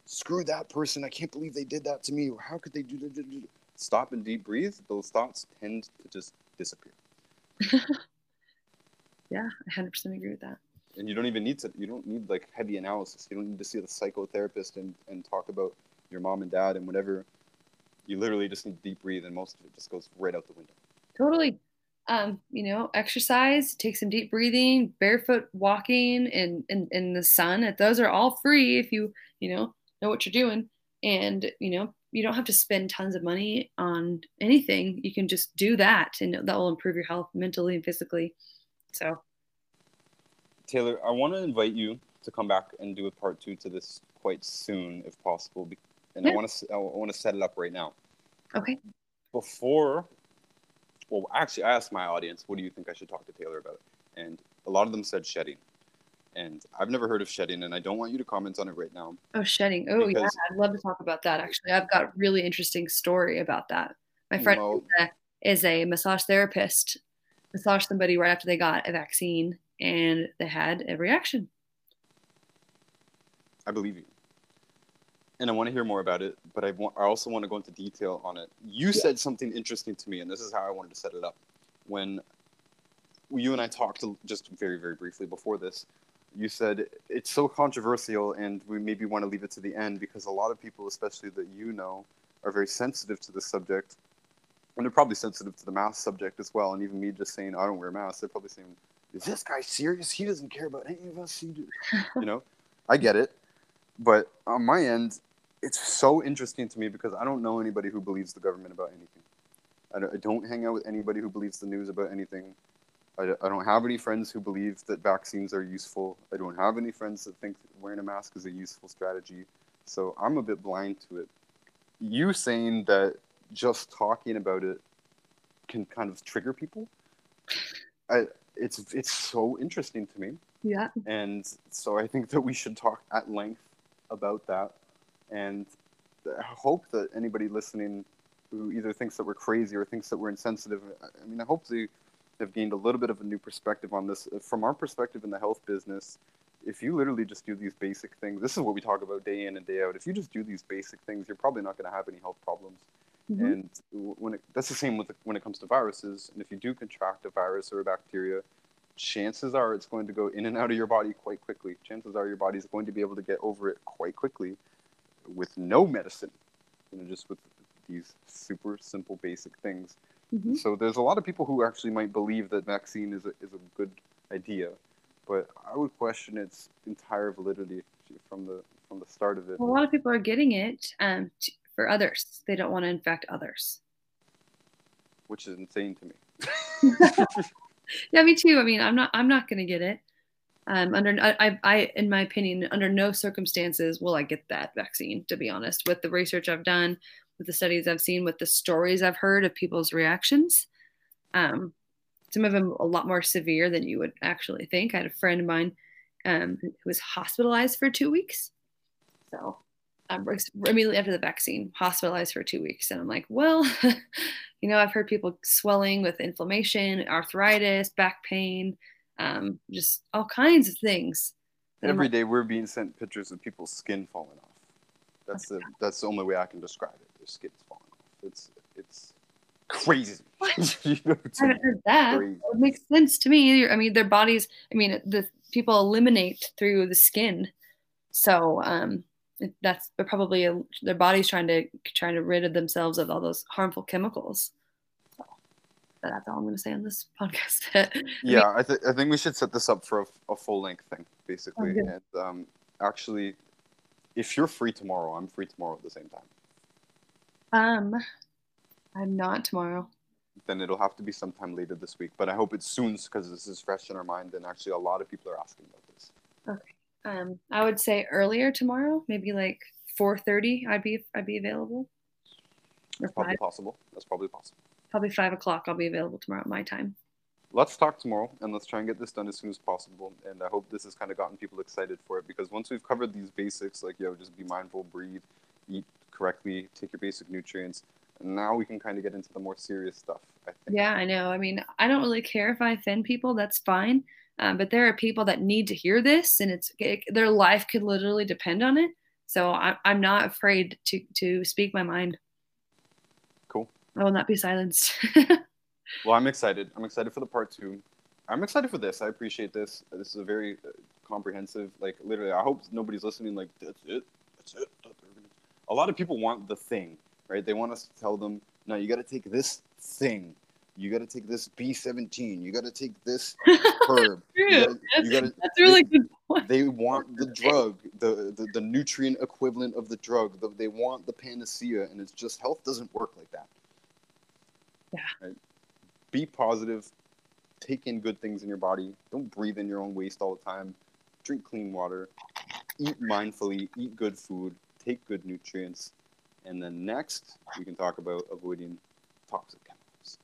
S1: "Screw that person! I can't believe they did that to me," or "How could they do that?" Stop and deep breathe. Those thoughts tend to just disappear.
S2: yeah, I hundred percent agree with that.
S1: And you don't even need to you don't need like heavy analysis. You don't need to see the psychotherapist and, and talk about your mom and dad and whatever. You literally just need to deep breathe and most of it just goes right out the window.
S2: Totally. Um, you know exercise take some deep breathing barefoot walking in, in in the sun. Those are all free if you you know know what you're doing. And you know you don't have to spend tons of money on anything you can just do that and that will improve your health mentally and physically so
S1: Taylor, I want to invite you to come back and do a part two to this quite soon, if possible. And yeah. I want to I want to set it up right now.
S2: Okay.
S1: Before, well, actually, I asked my audience, "What do you think I should talk to Taylor about?" And a lot of them said shedding. And I've never heard of shedding, and I don't want you to comment on it right now.
S2: Oh, shedding! Oh, yeah, I'd love to talk about that. Actually, I've got a really interesting story about that. My friend is, a, is a massage therapist. Massaged somebody right after they got a vaccine, and they had a reaction.
S1: I believe you. And I want to hear more about it, but I, want, I also want to go into detail on it. You yeah. said something interesting to me, and this is how I wanted to set it up. When you and I talked just very, very briefly before this, you said it's so controversial, and we maybe want to leave it to the end because a lot of people, especially that you know, are very sensitive to the subject, and they're probably sensitive to the mask subject as well. And even me just saying I don't wear masks, they're probably saying is this guy serious? He doesn't care about any of us. You know, I get it. But on my end, it's so interesting to me because I don't know anybody who believes the government about anything. I don't hang out with anybody who believes the news about anything. I, I don't have any friends who believe that vaccines are useful. I don't have any friends that think that wearing a mask is a useful strategy. So I'm a bit blind to it. You saying that just talking about it can kind of trigger people. I, it's it's so interesting to me.
S2: Yeah.
S1: And so I think that we should talk at length about that, and I hope that anybody listening who either thinks that we're crazy or thinks that we're insensitive, I mean, I hope they have gained a little bit of a new perspective on this. From our perspective in the health business, if you literally just do these basic things, this is what we talk about day in and day out. If you just do these basic things, you're probably not going to have any health problems. Mm-hmm. And when it, that's the same with when it comes to viruses. And if you do contract a virus or a bacteria, chances are it's going to go in and out of your body quite quickly. Chances are your body is going to be able to get over it quite quickly with no medicine. You know, just with these super simple basic things. Mm-hmm. So there's a lot of people who actually might believe that vaccine is a, is a good idea, but I would question its entire validity from the from the start of it.
S2: Well, a lot of people are getting it um, for others. They don't want to infect others.
S1: Which is insane to me.
S2: yeah, me too. I mean, I'm not I'm not going to get it. Um, under I, I, in my opinion, under no circumstances will I get that vaccine. To be honest, with the research I've done, with the studies I've seen, with the stories I've heard of people's reactions, um, some of them a lot more severe than you would actually think. I had a friend of mine um, who was hospitalized for two weeks. So um, immediately after the vaccine, hospitalized for two weeks. And I'm like, well, you know, I've heard people swelling with inflammation, arthritis, back pain, um, just all kinds of things.
S1: Every like, day we're being sent pictures of people's skin falling off. That's the that's the only way I can describe it. Their skin's falling off. It's it's crazy.
S2: you know, I haven't heard that. Crazy. It makes sense to me. I mean, their bodies. I mean, the people eliminate through the skin So um, it, that's probably a, their body's trying to trying to rid of themselves of all those harmful chemicals. So that's all I'm going to say on this podcast.
S1: yeah, I, th- I think we should set this up for a, a full length thing, basically. And um, actually, if you're free tomorrow, I'm free tomorrow at the same time.
S2: Um, I'm not tomorrow.
S1: Then it'll have to be sometime later this week. But I hope it's soon because this is fresh in our mind, and actually, a lot of people are asking about this.
S2: Okay. Um, I would say earlier tomorrow, maybe like 4:30. I'd be I'd be available.
S1: That's probably
S2: five,
S1: possible. That's probably possible.
S2: probably five o'clock. I'll be available tomorrow at my time.
S1: Let's talk tomorrow, and let's try and get this done as soon as possible. And I hope this has kind of gotten people excited for it because once we've covered these basics, like yo, just be mindful, breathe, eat correctly, take your basic nutrients. And now we can kind of get into the more serious stuff. I think.
S2: Yeah, I know. I mean, I don't really care if I offend people. That's fine. Um, but there are people that need to hear this, and it's it, their life could literally depend on it. So I, I'm not afraid to to speak my mind.
S1: Cool.
S2: I will not be silenced.
S1: Well, I'm excited. I'm excited for the part two. I'm excited for this. I appreciate this. This is a very uh, comprehensive. Like literally, I hope nobody's listening. Like that's it. That's it. A lot of people want the thing, right? They want us to tell them, no, you got to take this thing. You got to take this B17. You got to take this herb. You
S2: True.
S1: gotta- you gotta-
S2: That's really good point.
S1: they want the drug, the, the, the nutrient equivalent of the drug. The, they want the panacea, and it's just health doesn't work like that.
S2: Yeah.
S1: Right? Be positive. Take in good things in your body. Don't breathe in your own waste all the time. Drink clean water. Eat mindfully. Eat good food. Take good nutrients. And then next, we can talk about avoiding toxic chemicals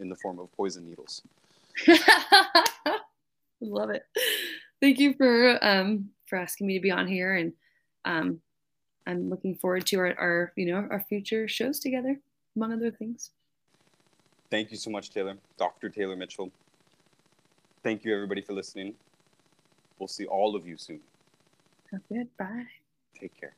S1: in the form of poison needles.
S2: Love it. Thank you for um for asking me to be on here, and um, I'm looking forward to our, our you know our future shows together, among other things.
S1: Thank you so much, Taylor. Dr. Taylor Mitchell. Thank you, everybody, for listening. We'll see all of you soon.
S2: Sounds good. Bye.
S1: Take care.